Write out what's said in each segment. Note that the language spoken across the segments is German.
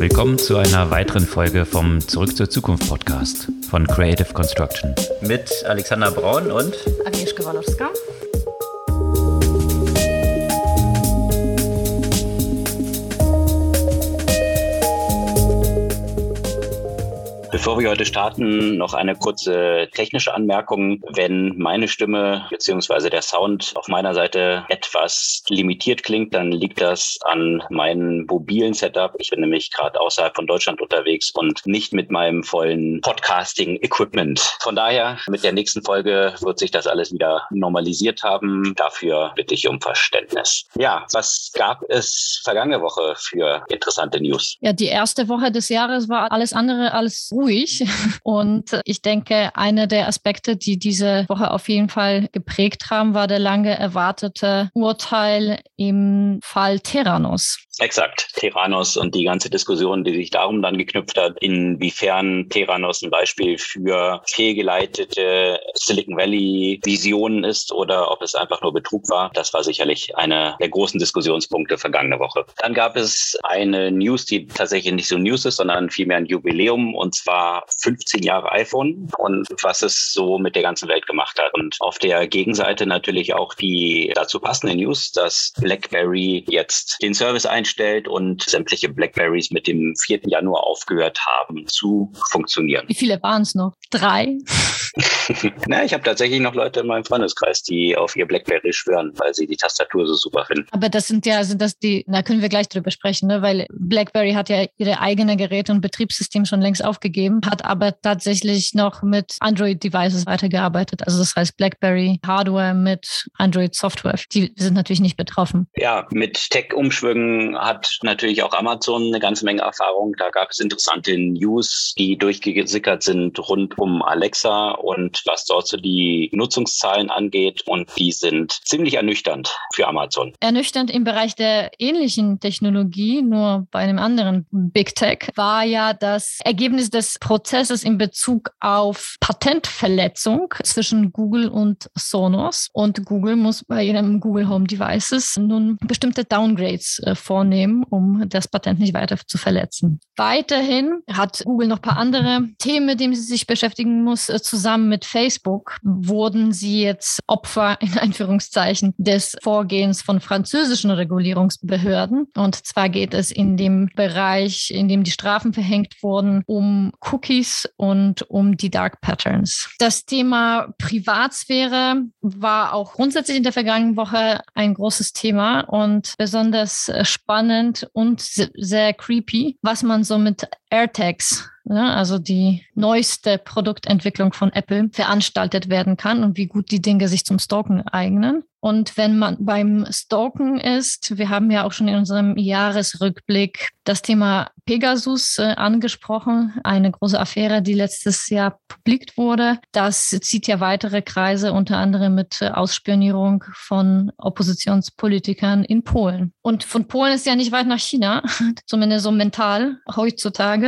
Willkommen zu einer weiteren Folge vom Zurück zur Zukunft Podcast von Creative Construction. Mit Alexander Braun und Agnieszka Walowska. Bevor wir heute starten, noch eine kurze technische Anmerkung. Wenn meine Stimme bzw. der Sound auf meiner Seite etwas limitiert klingt, dann liegt das an meinem mobilen Setup. Ich bin nämlich gerade außerhalb von Deutschland unterwegs und nicht mit meinem vollen Podcasting-Equipment. Von daher, mit der nächsten Folge wird sich das alles wieder normalisiert haben. Dafür bitte ich um Verständnis. Ja, was gab es vergangene Woche für interessante News? Ja, die erste Woche des Jahres war alles andere als ruhig ruhig. Und ich denke, einer der Aspekte, die diese Woche auf jeden Fall geprägt haben, war der lange erwartete Urteil im Fall Terranos. Exakt, Terranos und die ganze Diskussion, die sich darum dann geknüpft hat, inwiefern Terranos ein Beispiel für fehlgeleitete Silicon Valley Visionen ist oder ob es einfach nur Betrug war. Das war sicherlich einer der großen Diskussionspunkte vergangene Woche. Dann gab es eine News, die tatsächlich nicht so News ist, sondern vielmehr ein Jubiläum und zwar 15 Jahre iPhone und was es so mit der ganzen Welt gemacht hat. Und auf der Gegenseite natürlich auch die dazu passende News, dass BlackBerry jetzt den Service einstellt eingestellt und sämtliche Blackberries mit dem 4. Januar aufgehört haben zu funktionieren. Wie viele waren es noch? Drei? Na, ich habe tatsächlich noch Leute in meinem Freundeskreis, die auf ihr Blackberry schwören, weil sie die Tastatur so super finden. Aber das sind ja, sind das die, da können wir gleich drüber sprechen, ne? weil Blackberry hat ja ihre eigene Geräte und Betriebssystem schon längst aufgegeben, hat aber tatsächlich noch mit Android-Devices weitergearbeitet. Also das heißt Blackberry Hardware mit Android-Software. Die sind natürlich nicht betroffen. Ja, mit Tech-Umschwüngen hat natürlich auch Amazon eine ganze Menge Erfahrung. Da gab es interessante News, die durchgesickert sind rund um Alexa und was dort so die Nutzungszahlen angeht. Und die sind ziemlich ernüchternd für Amazon. Ernüchternd im Bereich der ähnlichen Technologie, nur bei einem anderen Big Tech, war ja das Ergebnis des Prozesses in Bezug auf Patentverletzung zwischen Google und Sonos. Und Google muss bei ihrem Google Home Devices nun bestimmte Downgrades äh, vornehmen, um das Patent nicht weiter zu verletzen. Weiterhin hat Google noch ein paar andere Themen, mit denen sie sich beschäftigen muss, äh, zusammen mit Facebook wurden sie jetzt Opfer in Anführungszeichen des Vorgehens von französischen Regulierungsbehörden. Und zwar geht es in dem Bereich, in dem die Strafen verhängt wurden, um Cookies und um die Dark Patterns. Das Thema Privatsphäre war auch grundsätzlich in der vergangenen Woche ein großes Thema und besonders spannend und sehr creepy, was man so mit AirTags ja, also die neueste Produktentwicklung von Apple veranstaltet werden kann und wie gut die Dinge sich zum Stalken eignen. Und wenn man beim Stalken ist, wir haben ja auch schon in unserem Jahresrückblick das Thema Pegasus äh, angesprochen, eine große Affäre, die letztes Jahr publikt wurde. Das zieht ja weitere Kreise, unter anderem mit Ausspionierung von Oppositionspolitikern in Polen. Und von Polen ist ja nicht weit nach China, zumindest so mental heutzutage.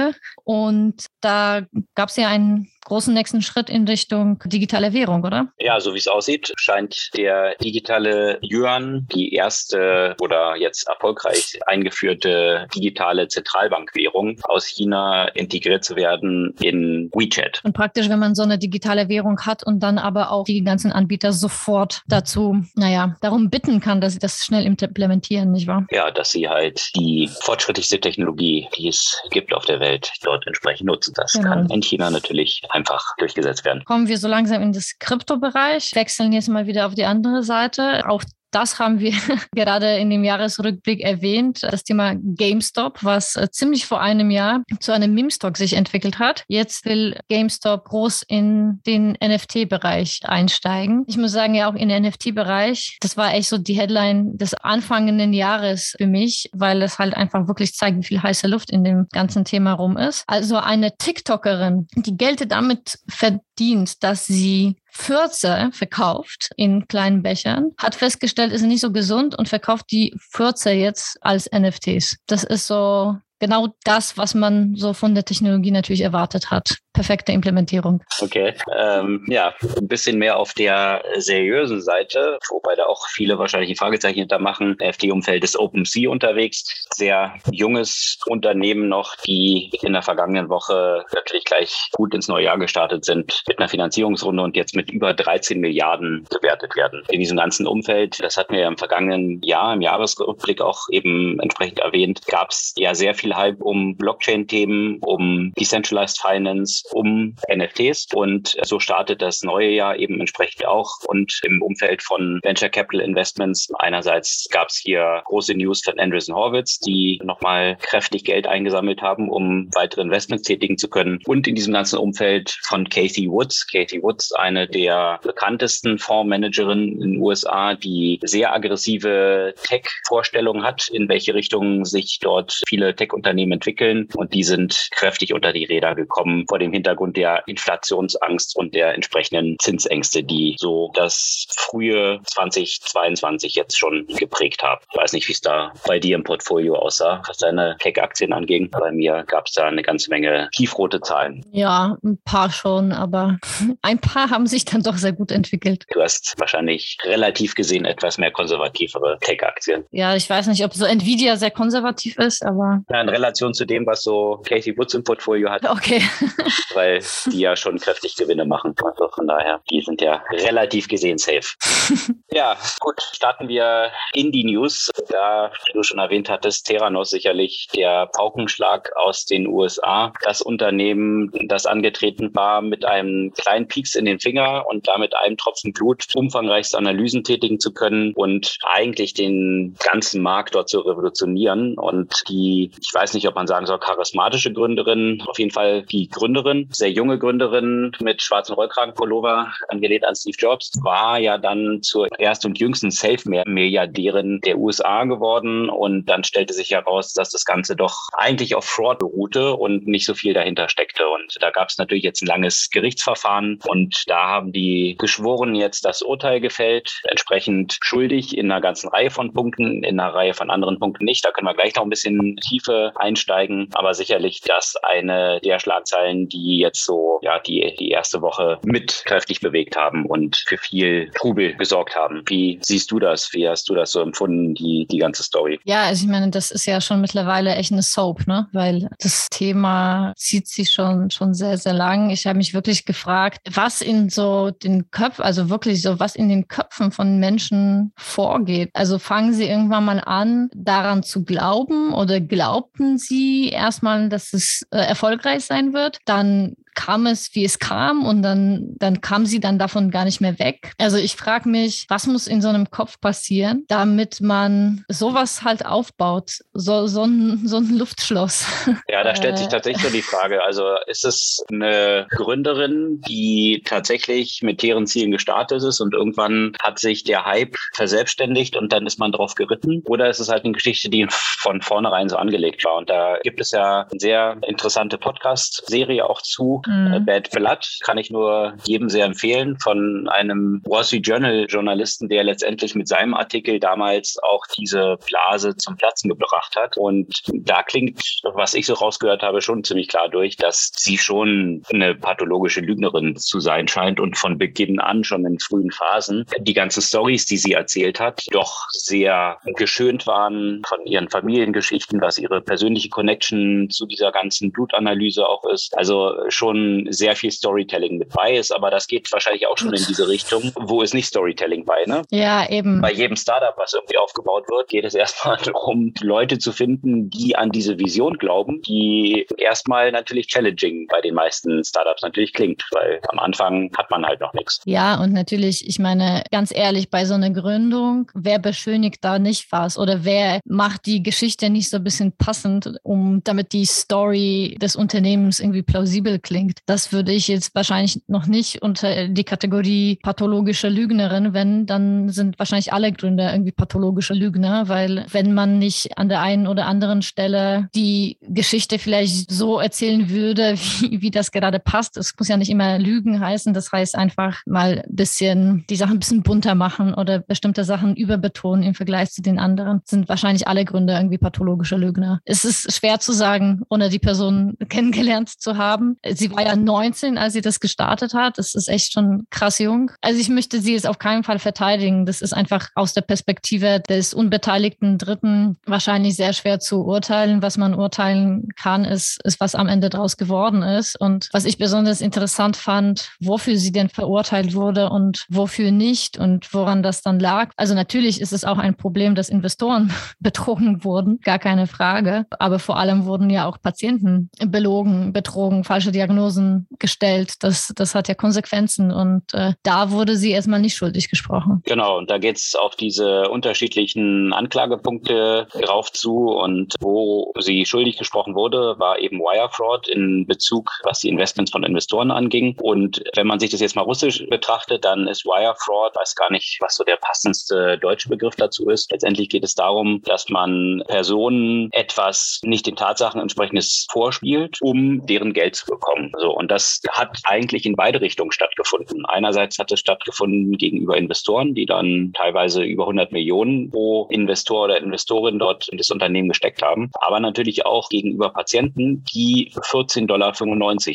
Und da gab es ja einen großen nächsten Schritt in Richtung digitale Währung, oder? Ja, so wie es aussieht, scheint der digitale Yuan die erste oder jetzt erfolgreich eingeführte digitale Zentralbankwährung aus China integriert zu werden in WeChat. Und praktisch, wenn man so eine digitale Währung hat und dann aber auch die ganzen Anbieter sofort dazu, naja, darum bitten kann, dass sie das schnell implementieren, nicht wahr? Ja, dass sie halt die fortschrittlichste Technologie, die es gibt auf der Welt, dort entsprechend nutzen. Das genau. kann in China natürlich einfach durchgesetzt werden. Kommen wir so langsam in das Kryptobereich, wechseln jetzt mal wieder auf die andere Seite. Auch das haben wir gerade in dem Jahresrückblick erwähnt, das Thema GameStop, was äh, ziemlich vor einem Jahr zu einem Meme-Stock sich entwickelt hat. Jetzt will GameStop groß in den NFT-Bereich einsteigen. Ich muss sagen, ja auch in den NFT-Bereich, das war echt so die Headline des anfangenden Jahres für mich, weil es halt einfach wirklich zeigt, wie viel heiße Luft in dem ganzen Thema rum ist. Also eine TikTokerin, die Geld damit verdient, dass sie Fürze verkauft in kleinen Bechern, hat festgestellt, ist nicht so gesund und verkauft die Fürze jetzt als NFTs. Das ist so genau das, was man so von der Technologie natürlich erwartet hat. Perfekte Implementierung. Okay, ähm, ja, ein bisschen mehr auf der seriösen Seite, wobei da auch viele wahrscheinlich ein Fragezeichen hintermachen. FD-Umfeld ist OpenSea unterwegs, sehr junges Unternehmen noch, die in der vergangenen Woche natürlich gleich gut ins neue Jahr gestartet sind mit einer Finanzierungsrunde und jetzt mit über 13 Milliarden bewertet werden. In diesem ganzen Umfeld, das hatten wir ja im vergangenen Jahr, im Jahresrückblick auch eben entsprechend erwähnt, gab es ja sehr viel Hype um Blockchain-Themen, um Decentralized Finance, um NFTs und so startet das neue Jahr eben entsprechend auch. Und im Umfeld von Venture Capital Investments einerseits gab es hier große News von Andreessen Horwitz, die nochmal kräftig Geld eingesammelt haben, um weitere Investments tätigen zu können. Und in diesem ganzen Umfeld von Kathy Woods. Kathy Woods, eine der bekanntesten Fondsmanagerinnen in den USA, die sehr aggressive Tech-Vorstellungen hat, in welche Richtung sich dort viele Tech-Unternehmen entwickeln. Und die sind kräftig unter die Räder gekommen vor dem Hintergrund der Inflationsangst und der entsprechenden Zinsängste, die so das frühe 2022 jetzt schon geprägt haben. Ich weiß nicht, wie es da bei dir im Portfolio aussah, was deine Tech-Aktien anging. Bei mir gab es da eine ganze Menge tiefrote Zahlen. Ja, ein paar schon, aber ein paar haben sich dann doch sehr gut entwickelt. Du hast wahrscheinlich relativ gesehen etwas mehr konservativere Tech-Aktien. Ja, ich weiß nicht, ob so Nvidia sehr konservativ ist, aber. Ja, in Relation zu dem, was so Casey Woods im Portfolio hat. Okay. weil die ja schon kräftig Gewinne machen. Also von daher, die sind ja relativ gesehen safe. ja, gut, starten wir in die News. Da, wie du schon erwähnt hattest, Theranos sicherlich der Paukenschlag aus den USA. Das Unternehmen, das angetreten war mit einem kleinen Pieks in den Finger und damit einem Tropfen Blut umfangreichste Analysen tätigen zu können und eigentlich den ganzen Markt dort zu revolutionieren. Und die, ich weiß nicht, ob man sagen soll, charismatische Gründerin, auf jeden Fall die Gründerin, sehr junge Gründerin mit schwarzen Rollkragenpullover, angelehnt an Steve Jobs, war ja dann zur ersten und jüngsten Safe-Milliardärin der USA geworden. Und dann stellte sich heraus, dass das Ganze doch eigentlich auf Fraud beruhte und nicht so viel dahinter steckte. Und da gab es natürlich jetzt ein langes Gerichtsverfahren und da haben die Geschworenen jetzt das Urteil gefällt, entsprechend schuldig in einer ganzen Reihe von Punkten, in einer Reihe von anderen Punkten nicht. Da können wir gleich noch ein bisschen Tiefe einsteigen, aber sicherlich das eine der Schlagzeilen, die jetzt so ja die die erste Woche mit kräftig bewegt haben und für viel Trubel gesorgt haben. Wie siehst du das? Wie hast du das so empfunden, die die ganze Story? Ja, also ich meine, das ist ja schon mittlerweile echt eine Soap, ne? Weil das Thema zieht sich schon schon sehr sehr lang. Ich habe mich wirklich gefragt, was in so den Köpfen, also wirklich so was in den Köpfen von Menschen vorgeht. Also fangen sie irgendwann mal an, daran zu glauben oder glaubten sie erstmal, dass es äh, erfolgreich sein wird, dann dann kam es, wie es kam und dann, dann kam sie dann davon gar nicht mehr weg. Also ich frage mich, was muss in so einem Kopf passieren, damit man sowas halt aufbaut, so, so, ein, so ein Luftschloss. Ja, da stellt sich äh. tatsächlich so die Frage, also ist es eine Gründerin, die tatsächlich mit deren Zielen gestartet ist und irgendwann hat sich der Hype verselbstständigt und dann ist man drauf geritten? Oder ist es halt eine Geschichte, die von vornherein so angelegt war? Und da gibt es ja eine sehr interessante Podcast-Serie auch zu, Mhm. Äh, Bad Blood kann ich nur jedem sehr empfehlen von einem Wall Street Journal Journalisten, der letztendlich mit seinem Artikel damals auch diese Blase zum Platzen gebracht hat. Und da klingt, was ich so rausgehört habe, schon ziemlich klar durch, dass sie schon eine pathologische Lügnerin zu sein scheint und von Beginn an schon in frühen Phasen die ganzen Stories, die sie erzählt hat, doch sehr geschönt waren von ihren Familiengeschichten, was ihre persönliche Connection zu dieser ganzen Blutanalyse auch ist. Also schon schon sehr viel Storytelling mit bei ist, aber das geht wahrscheinlich auch schon in diese Richtung. Wo ist nicht Storytelling bei, ne? Ja, eben. Bei jedem Startup, was irgendwie aufgebaut wird, geht es erstmal darum, Leute zu finden, die an diese Vision glauben, die erstmal natürlich challenging bei den meisten Startups natürlich klingt, weil am Anfang hat man halt noch nichts. Ja, und natürlich, ich meine, ganz ehrlich, bei so einer Gründung, wer beschönigt da nicht was oder wer macht die Geschichte nicht so ein bisschen passend, um damit die Story des Unternehmens irgendwie plausibel klingt? Klingt. Das würde ich jetzt wahrscheinlich noch nicht unter die Kategorie pathologische Lügnerin, wenn, dann sind wahrscheinlich alle Gründer irgendwie pathologische Lügner, weil wenn man nicht an der einen oder anderen Stelle die Geschichte vielleicht so erzählen würde, wie, wie das gerade passt, es muss ja nicht immer Lügen heißen, das heißt einfach mal ein bisschen die Sachen ein bisschen bunter machen oder bestimmte Sachen überbetonen im Vergleich zu den anderen, sind wahrscheinlich alle Gründer irgendwie pathologische Lügner. Es ist schwer zu sagen, ohne die Person kennengelernt zu haben. Sie war ja 19, als sie das gestartet hat. Das ist echt schon krass jung. Also ich möchte sie jetzt auf keinen Fall verteidigen. Das ist einfach aus der Perspektive des unbeteiligten Dritten wahrscheinlich sehr schwer zu urteilen. Was man urteilen kann, ist, ist was am Ende draus geworden ist. Und was ich besonders interessant fand, wofür sie denn verurteilt wurde und wofür nicht und woran das dann lag. Also natürlich ist es auch ein Problem, dass Investoren betrogen wurden, gar keine Frage. Aber vor allem wurden ja auch Patienten belogen, betrogen, falsche Diagnosen gestellt. Das, das hat ja Konsequenzen und äh, da wurde sie erstmal nicht schuldig gesprochen. Genau, und da geht es auf diese unterschiedlichen Anklagepunkte drauf zu und wo sie schuldig gesprochen wurde, war eben Wire Fraud in Bezug, was die Investments von Investoren anging. Und wenn man sich das jetzt mal russisch betrachtet, dann ist Wire Fraud, weiß gar nicht, was so der passendste deutsche Begriff dazu ist. Letztendlich geht es darum, dass man Personen etwas nicht den Tatsachen entsprechendes vorspielt, um deren Geld zu bekommen. So, und das hat eigentlich in beide Richtungen stattgefunden. Einerseits hat es stattgefunden gegenüber Investoren, die dann teilweise über 100 Millionen pro Investor oder Investorin dort in das Unternehmen gesteckt haben, aber natürlich auch gegenüber Patienten, die 14,95 Dollar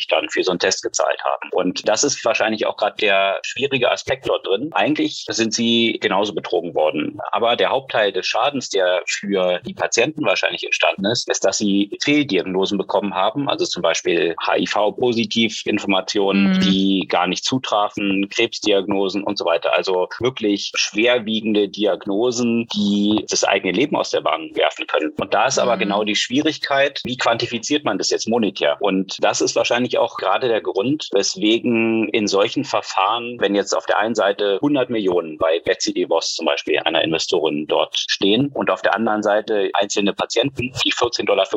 dann für so einen Test gezahlt haben. Und das ist wahrscheinlich auch gerade der schwierige Aspekt dort drin. Eigentlich sind sie genauso betrogen worden. Aber der Hauptteil des Schadens, der für die Patienten wahrscheinlich entstanden ist, ist, dass sie Fehldiagnosen bekommen haben, also zum Beispiel HIV-Positiv-Informationen, mhm. die gar nicht zutrafen, Krebsdiagnosen und so weiter. Also wirklich schwerwiegende Diagnosen, die das eigene Leben aus der Bahn werfen können. Und da ist aber mhm. genau die Schwierigkeit, wie quantifiziert man das jetzt monetär? Und das ist wahrscheinlich auch gerade der Grund, weswegen in solchen Verfahren, wenn jetzt auf der einen Seite 100 Millionen bei Betsy DeVos zum Beispiel, einer Investorin dort stehen und auf der anderen Seite einzelne Patienten, die 14,95 Dollar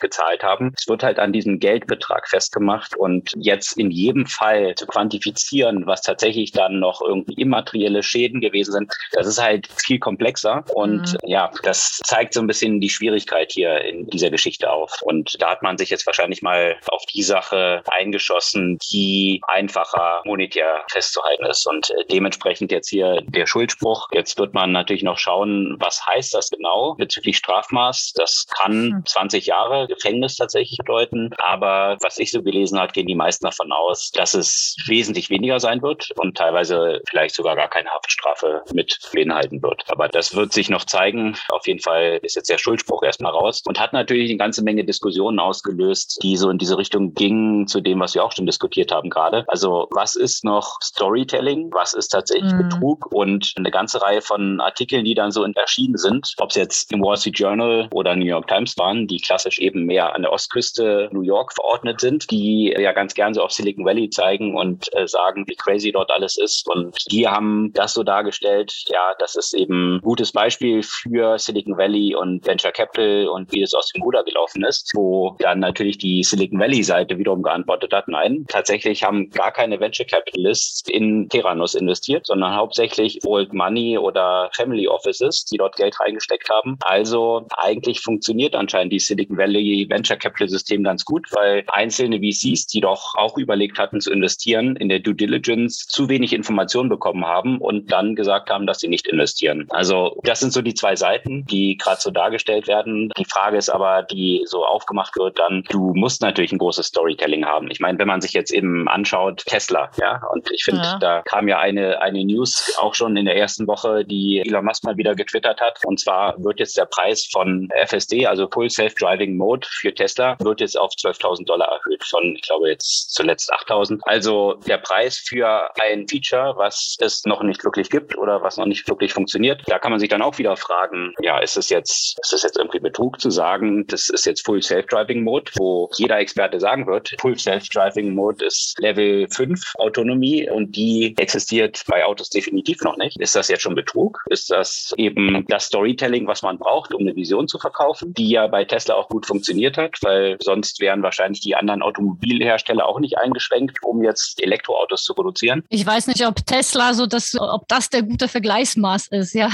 gezahlt haben, es wird halt an diesem Geldbetrag festgemacht und jetzt in jedem Fall zu quantifizieren, was tatsächlich dann noch irgendwie immaterielle Schäden gewesen sind, das ist halt viel komplexer und mhm. ja, das zeigt so ein bisschen die Schwierigkeit hier in dieser Geschichte auf. Und da hat man sich jetzt wahrscheinlich mal auf die Sache eingeschossen, die einfacher monetär festzuhalten ist und äh, dementsprechend jetzt hier der Schuldspruch. Jetzt wird man natürlich noch schauen, was heißt das genau bezüglich Strafmaß. Das kann 20 hm. Jahre Gefängnis tatsächlich bedeuten. Aber was ich so gelesen habe, gehen die meisten davon aus, dass es wesentlich weniger sein wird und teilweise vielleicht sogar gar keine Haftstrafe mit beinhalten wird. Aber das wird sich noch zeigen. Auf jeden Fall ist jetzt der Schuldspruch erstmal raus und hat natürlich eine ganze Menge Diskussionen ausgelöst, die so in diese Richtung gingen zu dem, was wir auch schon diskutiert haben gerade. Also was ist noch Storytelling? Was ist tatsächlich mhm. Betrug? Und eine ganze Reihe von Artikeln, die dann so erschienen sind, ob es jetzt im Wall Street Journal oder New York Times waren, die klassisch eben mehr an der Ostküste New York verordnet sind, die ja ganz gern so auf Silicon Valley zeigen und äh, sagen, wie crazy dort alles ist. Und die haben das so dargestellt, ja, das ist eben ein gutes Beispiel für Silicon Valley und Venture Capital und wie es aus dem Ruder gelaufen ist, wo dann natürlich die Silicon Valley Seite wiederum geantwortet hat, nein, tatsächlich haben gar keine Venture Capitalists in Theranos investiert, sondern hauptsächlich Old Money oder Family Offices, die dort Geld reingesteckt haben. Also eigentlich funktioniert anscheinend die Silicon Valley Venture Capital System ganz gut, weil einzelne VCs, die doch auch überlegt hatten zu investieren, in der Due Diligence zu wenig Informationen bekommen haben und dann gesagt haben, dass sie nicht investieren. Also das sind so die zwei Seiten, die gerade so dargestellt werden. Die Frage ist aber, die so aufgemacht wird, dann du musst natürlich ein großes Storytelling haben. Ich meine, wenn man sich jetzt eben anschaut, Tesla, ja, und ich finde, ja. da kam ja eine, eine News auch schon in der ersten Woche, die Elon Musk mal wieder getwittert hat. Und zwar wird jetzt der Preis von FSD, also Full Self-Driving Mode für Tesla, wird jetzt auf 12.000 Dollar erhöht von, ich glaube, jetzt zuletzt 8.000. Also der Preis für ein Feature, was es noch nicht wirklich gibt oder was noch nicht wirklich funktioniert, da kann man sich dann auch wieder fragen, ja, ist es jetzt, ist es jetzt irgendwie Betrug zu sagen, das ist jetzt Full Self-Driving Mode, wo jeder Experte sagen wird, Full Self-Driving Mode ist Level 5 Autonomie und die existiert bei Autos definitiv noch nicht. Ist das jetzt schon Betrug? Ist das eben das Storytelling, was man braucht, um eine Vision zu verkaufen, die ja bei Tesla auch gut funktioniert hat, weil sonst wären wahrscheinlich die anderen Automobilhersteller auch nicht eingeschränkt, um jetzt Elektroautos zu produzieren. Ich weiß nicht, ob Tesla so das, ob das der gute Vergleichsmaß ist, ja.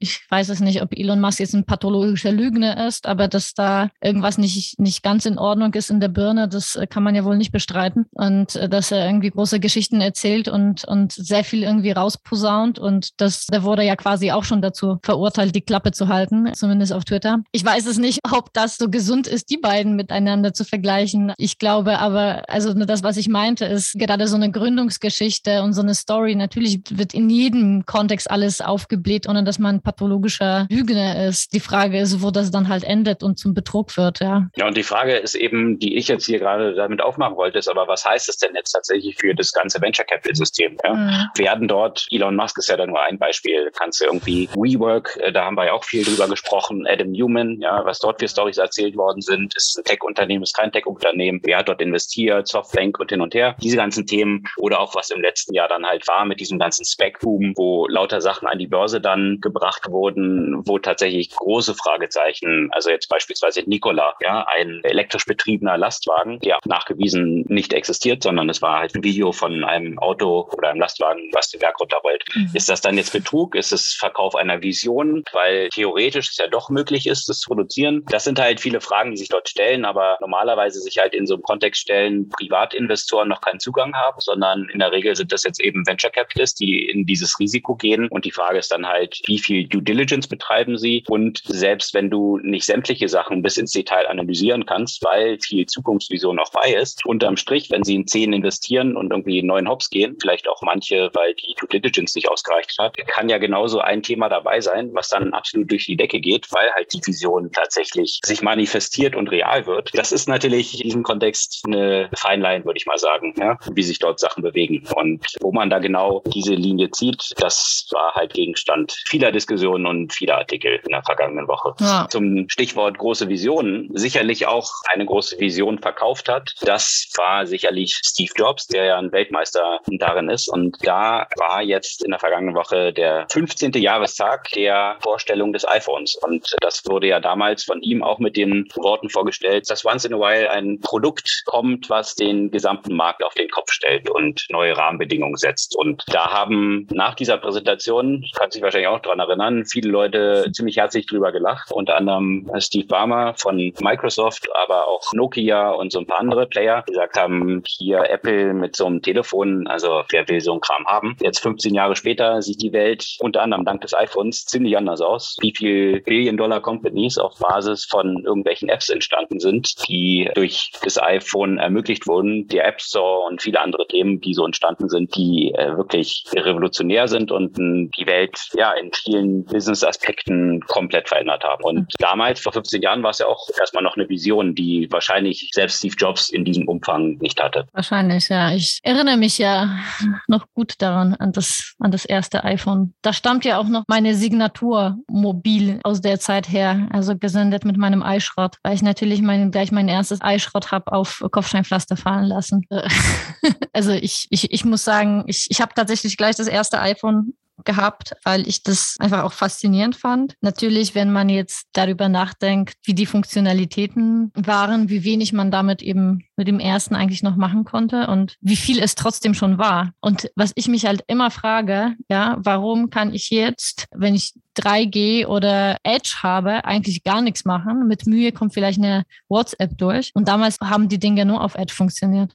Ich weiß es nicht, ob Elon Musk jetzt ein pathologischer Lügner ist, aber dass da irgendwas nicht, nicht ganz in Ordnung ist in der Birne, das kann man ja wohl nicht bestreiten. Und äh, dass er irgendwie große Geschichten erzählt und, und sehr viel irgendwie rausposaunt und das, der wurde ja quasi auch schon dazu verurteilt, die Klappe zu halten, zumindest auf Twitter. Ich weiß es nicht, ob das so gesund ist, die beiden miteinander zu vergleichen. Ich glaube, glaube aber, also das, was ich meinte, ist gerade so eine Gründungsgeschichte und so eine Story. Natürlich wird in jedem Kontext alles aufgebläht, ohne dass man pathologischer Lügner ist. Die Frage ist, wo das dann halt endet und zum Betrug wird, ja. Ja, und die Frage ist eben, die ich jetzt hier gerade damit aufmachen wollte, ist aber, was heißt es denn jetzt tatsächlich für das ganze Venture Capital System? Ja? Mhm. Werden dort, Elon Musk ist ja dann nur ein Beispiel, kannst du irgendwie WeWork, äh, da haben wir ja auch viel drüber gesprochen, Adam Newman, ja, was dort für Stories erzählt worden sind, ist ein Tech-Unternehmen, ist kein Tech-Unternehmen, wer hat dort investiert, Softbank und hin und her, diese ganzen Themen oder auch was im letzten Jahr dann halt war mit diesem ganzen Spec-Boom, wo lauter Sachen an die Börse dann gebracht wurden, wo tatsächlich große Fragezeichen, also jetzt beispielsweise Nikola, ja, ein elektrisch betriebener Lastwagen, der nachgewiesen nicht existiert, sondern es war halt ein Video von einem Auto oder einem Lastwagen, was den Berg runterrollt. Mhm. Ist das dann jetzt Betrug? Ist es Verkauf einer Vision? Weil theoretisch es ja doch möglich ist, das zu produzieren. Das sind halt viele Fragen, die sich dort stellen, aber normalerweise sich halt in so einem Kontext stellen, Privatinvestoren noch keinen Zugang haben, sondern in der Regel sind das jetzt eben Venture Capitalists, die in dieses Risiko gehen. Und die Frage ist dann halt, wie viel Due Diligence betreiben sie? Und selbst wenn du nicht sämtliche Sachen bis ins Detail analysieren kannst, weil viel Zukunftsvision noch bei ist, unterm Strich, wenn sie in zehn investieren und irgendwie in neun Hops gehen, vielleicht auch manche, weil die Due Diligence nicht ausgereicht hat, kann ja genauso ein Thema dabei sein, was dann absolut durch die Decke geht, weil halt die Vision tatsächlich sich manifestiert und real wird. Das ist natürlich in diesem Kontext eine Feinline, würde ich mal sagen, ja, wie sich dort Sachen bewegen. Und wo man da genau diese Linie zieht, das war halt Gegenstand vieler Diskussionen und vieler Artikel in der vergangenen Woche. Ja. Zum Stichwort große Visionen, sicherlich auch eine große Vision verkauft hat. Das war sicherlich Steve Jobs, der ja ein Weltmeister darin ist. Und da war jetzt in der vergangenen Woche der 15. Jahrestag der Vorstellung des iPhones. Und das wurde ja damals von ihm auch mit den Worten vorgestellt, dass once in a while ein Produkt kommt, was den gesamten Markt auf den Kopf stellt und neue Rahmenbedingungen setzt. Und da haben nach dieser Präsentation, kann sich wahrscheinlich auch dran erinnern, viele Leute ziemlich herzlich drüber gelacht. Unter anderem Steve Barmer von Microsoft, aber auch Nokia und so ein paar andere Player, die gesagt haben, hier Apple mit so einem Telefon, also wer will so ein Kram haben. Jetzt 15 Jahre später sieht die Welt unter anderem dank des iPhones ziemlich anders aus. Wie viel Billion-Dollar-Companies auf Basis von irgendwelchen Apps entstanden sind, die durch das iPhone ermöglicht wurden, der App Store und viele andere Themen, die so entstanden sind, die äh, wirklich revolutionär sind und äh, die Welt ja in vielen Business-Aspekten komplett verändert haben. Und damals, vor 15 Jahren, war es ja auch erstmal noch eine Vision, die wahrscheinlich selbst Steve Jobs in diesem Umfang nicht hatte. Wahrscheinlich, ja. Ich erinnere mich ja noch gut daran, an das, an das erste iPhone. Da stammt ja auch noch meine Signatur mobil aus der Zeit her, also gesendet mit meinem Eischrott, weil ich natürlich mein, gleich mein erstes Eischrott habe auf Kopfsteinpflaster fallen lassen. also ich, ich, ich muss sagen, ich, ich habe tatsächlich gleich das erste iPhone gehabt, weil ich das einfach auch faszinierend fand. Natürlich, wenn man jetzt darüber nachdenkt, wie die Funktionalitäten waren, wie wenig man damit eben mit dem ersten eigentlich noch machen konnte und wie viel es trotzdem schon war. Und was ich mich halt immer frage, ja, warum kann ich jetzt, wenn ich 3G oder Edge habe, eigentlich gar nichts machen. Mit Mühe kommt vielleicht eine WhatsApp durch. Und damals haben die Dinge nur auf Edge funktioniert.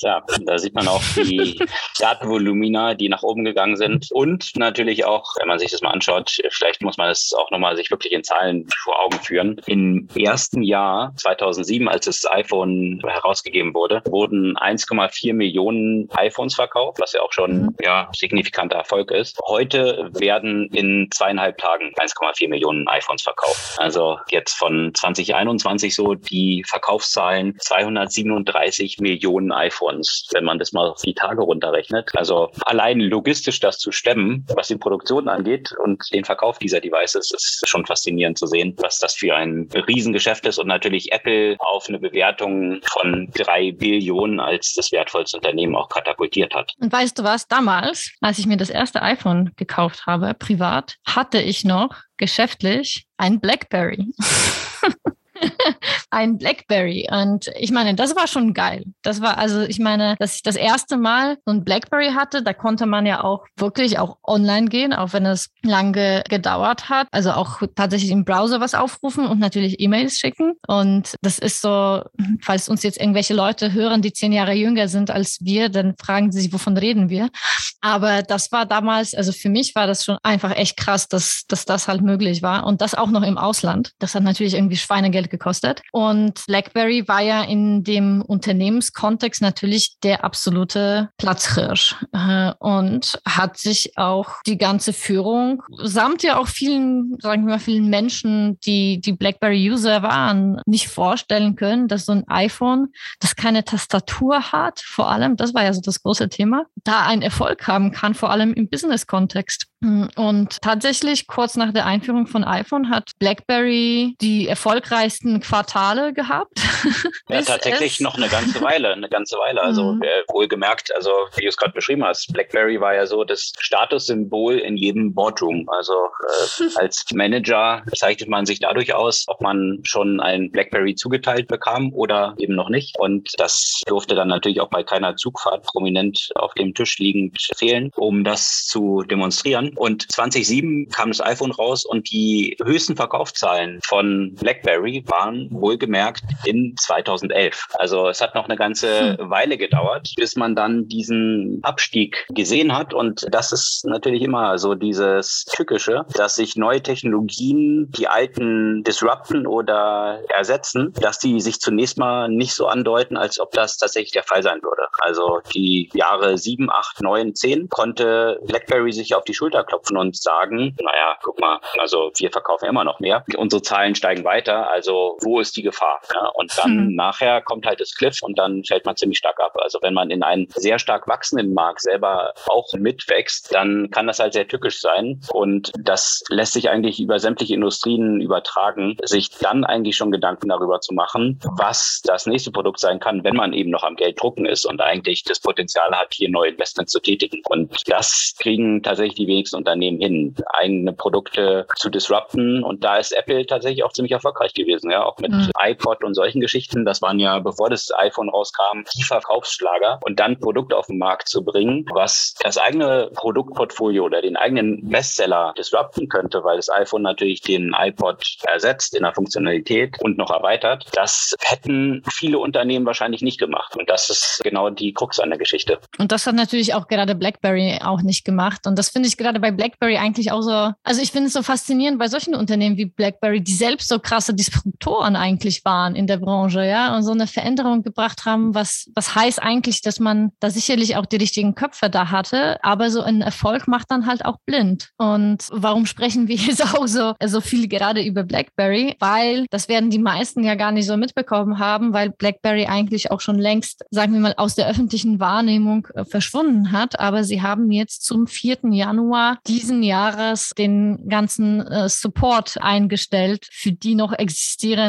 Ja, da sieht man auch die Datenvolumina, die nach oben gegangen sind. Und natürlich auch, wenn man sich das mal anschaut, vielleicht muss man es auch nochmal sich wirklich in Zahlen vor Augen führen. Im ersten Jahr 2007, als das iPhone herausgegeben wurde, wurden 1,4 Millionen iPhones verkauft, was ja auch schon mhm. ja, signifikanter Erfolg ist. Heute werden in zweieinhalb Tagen 1,4 Millionen iPhones verkauft. Also jetzt von 2021 so die Verkaufszahlen 237 Millionen iPhones, wenn man das mal auf die Tage runterrechnet. Also allein logistisch das zu stemmen, was die Produktion angeht und den Verkauf dieser Devices, ist schon faszinierend zu sehen, was das für ein Riesengeschäft ist und natürlich Apple auf eine Bewertung von drei Billionen als das wertvollste Unternehmen auch katapultiert hat. Und weißt du was, damals, als ich mir das erste iPhone gekauft habe, privat, hatte ich noch geschäftlich ein BlackBerry. ein Blackberry. Und ich meine, das war schon geil. Das war also, ich meine, dass ich das erste Mal so ein Blackberry hatte, da konnte man ja auch wirklich auch online gehen, auch wenn es lange gedauert hat. Also auch tatsächlich im Browser was aufrufen und natürlich E-Mails schicken. Und das ist so, falls uns jetzt irgendwelche Leute hören, die zehn Jahre jünger sind als wir, dann fragen sie sich, wovon reden wir. Aber das war damals, also für mich war das schon einfach echt krass, dass, dass das halt möglich war. Und das auch noch im Ausland. Das hat natürlich irgendwie Schweinegeld gekostet gekostet. Und BlackBerry war ja in dem Unternehmenskontext natürlich der absolute Platzhirsch äh, und hat sich auch die ganze Führung samt ja auch vielen, sagen wir mal, vielen Menschen, die die BlackBerry-User waren, nicht vorstellen können, dass so ein iPhone, das keine Tastatur hat, vor allem, das war ja so das große Thema, da einen Erfolg haben kann, vor allem im Business-Kontext. Und tatsächlich kurz nach der Einführung von iPhone hat BlackBerry die erfolgreichsten Quartale gehabt. Ja, tatsächlich noch eine ganze Weile, eine ganze Weile. Also mhm. äh, wohlgemerkt, also wie du es gerade beschrieben hast, BlackBerry war ja so das Statussymbol in jedem Boardroom. Also äh, als Manager zeichnet man sich dadurch aus, ob man schon ein BlackBerry zugeteilt bekam oder eben noch nicht. Und das durfte dann natürlich auch bei keiner Zugfahrt prominent auf dem Tisch liegend fehlen, um das zu demonstrieren. Und 2007 kam das iPhone raus und die höchsten Verkaufszahlen von BlackBerry waren wohlgemerkt in 2011. Also es hat noch eine ganze hm. Weile gedauert, bis man dann diesen Abstieg gesehen hat. Und das ist natürlich immer so dieses Tückische, dass sich neue Technologien die alten disrupten oder ersetzen, dass die sich zunächst mal nicht so andeuten, als ob das tatsächlich der Fall sein würde. Also die Jahre 7, 8, 9, 10 konnte BlackBerry sich auf die Schulter klopfen und sagen, naja, guck mal, also wir verkaufen immer noch mehr. Unsere Zahlen steigen weiter, also wo ist die Gefahr? Ja, und dann hm. nachher kommt halt das Cliff und dann fällt man ziemlich stark ab. Also wenn man in einen sehr stark wachsenden Markt selber auch mitwächst, dann kann das halt sehr tückisch sein. Und das lässt sich eigentlich über sämtliche Industrien übertragen, sich dann eigentlich schon Gedanken darüber zu machen, was das nächste Produkt sein kann, wenn man eben noch am Geld drucken ist und eigentlich das Potenzial hat, hier neue Investments zu tätigen. Und das kriegen tatsächlich die wenigsten Unternehmen hin, eigene Produkte zu disrupten. Und da ist Apple tatsächlich auch ziemlich erfolgreich gewesen, ja, auch mit mhm. iPod und solchen Geschichten. Das waren ja, bevor das iPhone rauskam, die Verkaufsschlager und dann Produkte auf den Markt zu bringen, was das eigene Produktportfolio oder den eigenen Bestseller disrupten könnte, weil das iPhone natürlich den iPod ersetzt in der Funktionalität und noch erweitert. Das hätten viele Unternehmen wahrscheinlich nicht gemacht. Und das ist genau die Krux an der Geschichte. Und das hat natürlich auch gerade BlackBerry auch nicht gemacht. Und das finde ich gerade bei BlackBerry eigentlich auch so, also ich finde es so faszinierend bei solchen Unternehmen wie BlackBerry, die selbst so krasse Disruptoren eigentlich waren in der Branche, ja, und so eine Veränderung gebracht haben, was, was heißt eigentlich, dass man da sicherlich auch die richtigen Köpfe da hatte, aber so ein Erfolg macht dann halt auch blind. Und warum sprechen wir jetzt auch so, so viel gerade über BlackBerry? Weil das werden die meisten ja gar nicht so mitbekommen haben, weil BlackBerry eigentlich auch schon längst, sagen wir mal, aus der öffentlichen Wahrnehmung äh, verschwunden hat. Aber sie haben jetzt zum 4. Januar diesen Jahres den ganzen äh, Support eingestellt für die noch existierenden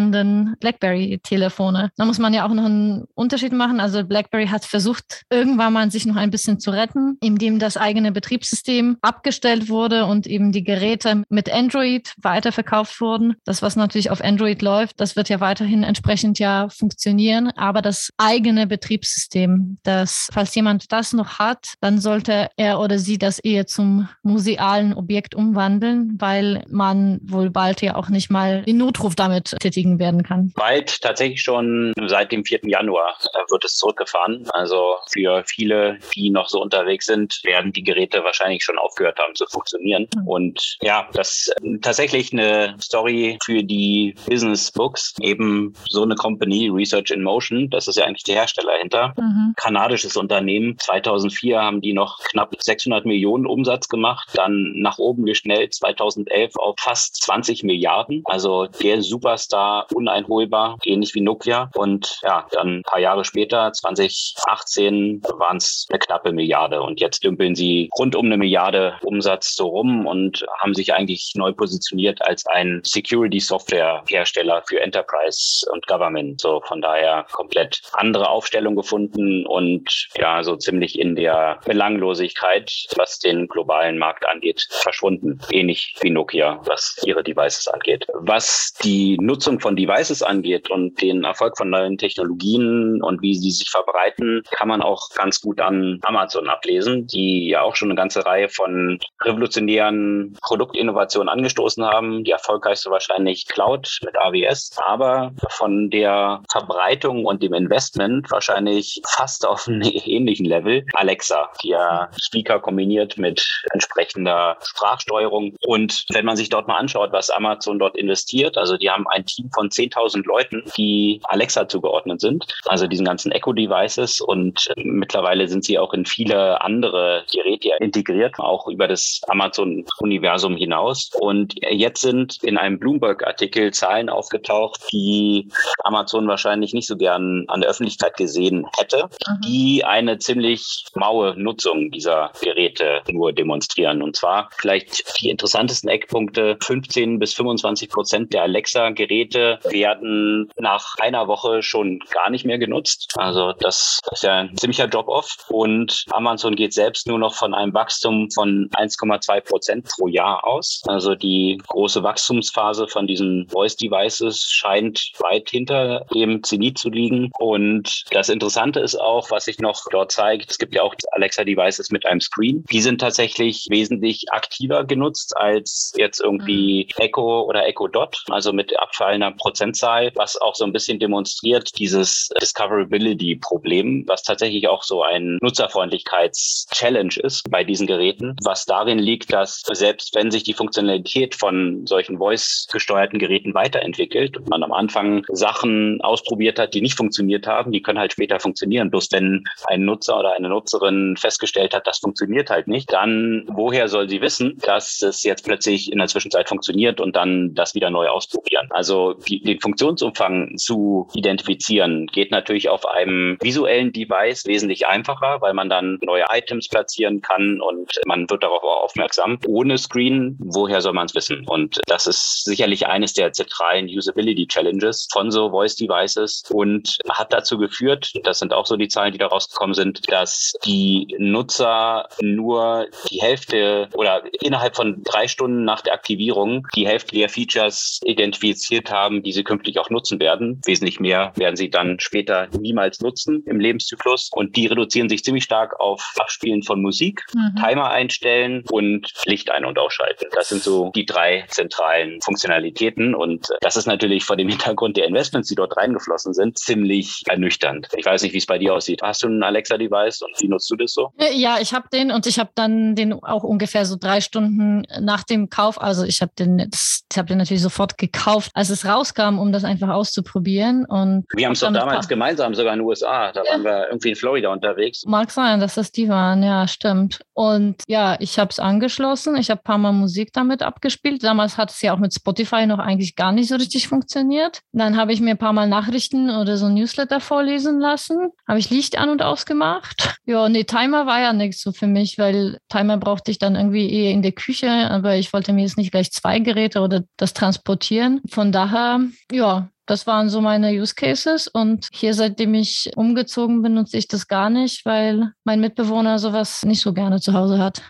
BlackBerry-Telefone. Da muss man ja auch noch einen Unterschied machen. Also BlackBerry hat versucht, irgendwann mal sich noch ein bisschen zu retten, indem das eigene Betriebssystem abgestellt wurde und eben die Geräte mit Android weiterverkauft wurden. Das, was natürlich auf Android läuft, das wird ja weiterhin entsprechend ja funktionieren. Aber das eigene Betriebssystem, das, falls jemand das noch hat, dann sollte er oder sie das eher zum musealen Objekt umwandeln, weil man wohl bald ja auch nicht mal den Notruf damit tätigen werden kann. Bald tatsächlich schon seit dem 4. Januar äh, wird es zurückgefahren. Also für viele, die noch so unterwegs sind, werden die Geräte wahrscheinlich schon aufgehört haben zu funktionieren. Mhm. Und ja, das ist tatsächlich eine Story für die Business Books. Eben so eine Company, Research in Motion, das ist ja eigentlich der Hersteller hinter. Mhm. Kanadisches Unternehmen. 2004 haben die noch knapp 600 Millionen Umsatz gemacht, dann nach oben geschnellt 2011 auf fast 20 Milliarden. Also der Superstar uneinholbar, ähnlich wie Nokia. Und ja, dann ein paar Jahre später, 2018, waren es eine knappe Milliarde. Und jetzt dümpeln sie rund um eine Milliarde Umsatz so rum und haben sich eigentlich neu positioniert als ein Security-Software-Hersteller für Enterprise und Government. So von daher komplett andere Aufstellung gefunden und ja, so ziemlich in der Belanglosigkeit, was den globalen Markt angeht, verschwunden. Ähnlich wie Nokia, was ihre Devices angeht. Was die Nutzung von Devices angeht und den Erfolg von neuen Technologien und wie sie sich verbreiten, kann man auch ganz gut an Amazon ablesen, die ja auch schon eine ganze Reihe von revolutionären Produktinnovationen angestoßen haben. Die erfolgreichste wahrscheinlich Cloud mit AWS, aber von der Verbreitung und dem Investment wahrscheinlich fast auf einem ähnlichen Level Alexa, die ja Speaker kombiniert mit entsprechend entsprechender Sprachsteuerung. Und wenn man sich dort mal anschaut, was Amazon dort investiert, also die haben ein Team von 10.000 Leuten, die Alexa zugeordnet sind, also diesen ganzen Echo-Devices und mittlerweile sind sie auch in viele andere Geräte integriert, auch über das Amazon-Universum hinaus. Und jetzt sind in einem Bloomberg-Artikel Zahlen aufgetaucht, die Amazon wahrscheinlich nicht so gern an der Öffentlichkeit gesehen hätte, mhm. die eine ziemlich maue Nutzung dieser Geräte nur demonstrieren. Und zwar vielleicht die interessantesten Eckpunkte. 15 bis 25 Prozent der Alexa-Geräte werden nach einer Woche schon gar nicht mehr genutzt. Also das ist ja ein ziemlicher Drop-off. Und Amazon geht selbst nur noch von einem Wachstum von 1,2 Prozent pro Jahr aus. Also die große Wachstumsphase von diesen Voice-Devices scheint weit hinter dem Zenit zu liegen. Und das Interessante ist auch, was sich noch dort zeigt, es gibt ja auch Alexa-Devices mit einem Screen. Die sind tatsächlich wesentlich aktiver genutzt als jetzt irgendwie mhm. Echo oder Echo Dot, also mit abfallender Prozentzahl, was auch so ein bisschen demonstriert dieses Discoverability-Problem, was tatsächlich auch so ein Nutzerfreundlichkeits-Challenge ist bei diesen Geräten, was darin liegt, dass selbst wenn sich die Funktionalität von solchen Voice-gesteuerten Geräten weiterentwickelt und man am Anfang Sachen ausprobiert hat, die nicht funktioniert haben, die können halt später funktionieren. Bloß wenn ein Nutzer oder eine Nutzerin festgestellt hat, das funktioniert halt nicht, dann woher soll sie wissen, dass es jetzt plötzlich in der Zwischenzeit funktioniert und dann das wieder neu ausprobieren? Also die, den Funktionsumfang zu identifizieren geht natürlich auf einem visuellen Device wesentlich einfacher, weil man dann neue Items platzieren kann und man wird darauf auch aufmerksam. Ohne Screen, woher soll man es wissen? Und das ist sicherlich eines der zentralen Usability Challenges von so Voice Devices und hat dazu geführt, das sind auch so die Zahlen, die da rausgekommen sind, dass die Nutzer nur die Hälfte oder innerhalb von drei Stunden nach der Aktivierung die Hälfte der Features identifiziert haben, die sie künftig auch nutzen werden. Wesentlich mehr werden sie dann später niemals nutzen im Lebenszyklus und die reduzieren sich ziemlich stark auf Abspielen von Musik, mhm. Timer einstellen und Licht ein- und ausschalten. Das sind so die drei zentralen Funktionalitäten und das ist natürlich vor dem Hintergrund der Investments, die dort reingeflossen sind, ziemlich ernüchternd. Ich weiß nicht, wie es bei dir aussieht. Hast du ein Alexa-Device und wie nutzt du das so? Ja, ich habe den und ich habe dann den auch ungefähr so drei Stunden nach dem Kauf, also ich habe den, ich habe den natürlich sofort gekauft, als es rauskam, um das einfach auszuprobieren. Und wir haben es doch damals gemeinsam sogar in den USA. Da ja. waren wir irgendwie in Florida unterwegs. Mag sein, dass das die waren, ja, stimmt. Und ja, ich habe es angeschlossen. Ich habe ein paar Mal Musik damit abgespielt. Damals hat es ja auch mit Spotify noch eigentlich gar nicht so richtig funktioniert. Dann habe ich mir ein paar Mal Nachrichten oder so Newsletter vorlesen lassen. Habe ich Licht an und ausgemacht. Ja, nee, Timer war ja nichts so für mich, weil Timer brauchte ich dann irgendwie eher in der Küche, aber ich wollte mir jetzt nicht gleich zwei Geräte oder das transportieren. Von daher, ja, das waren so meine Use Cases. Und hier, seitdem ich umgezogen bin, nutze ich das gar nicht, weil mein Mitbewohner sowas nicht so gerne zu Hause hat.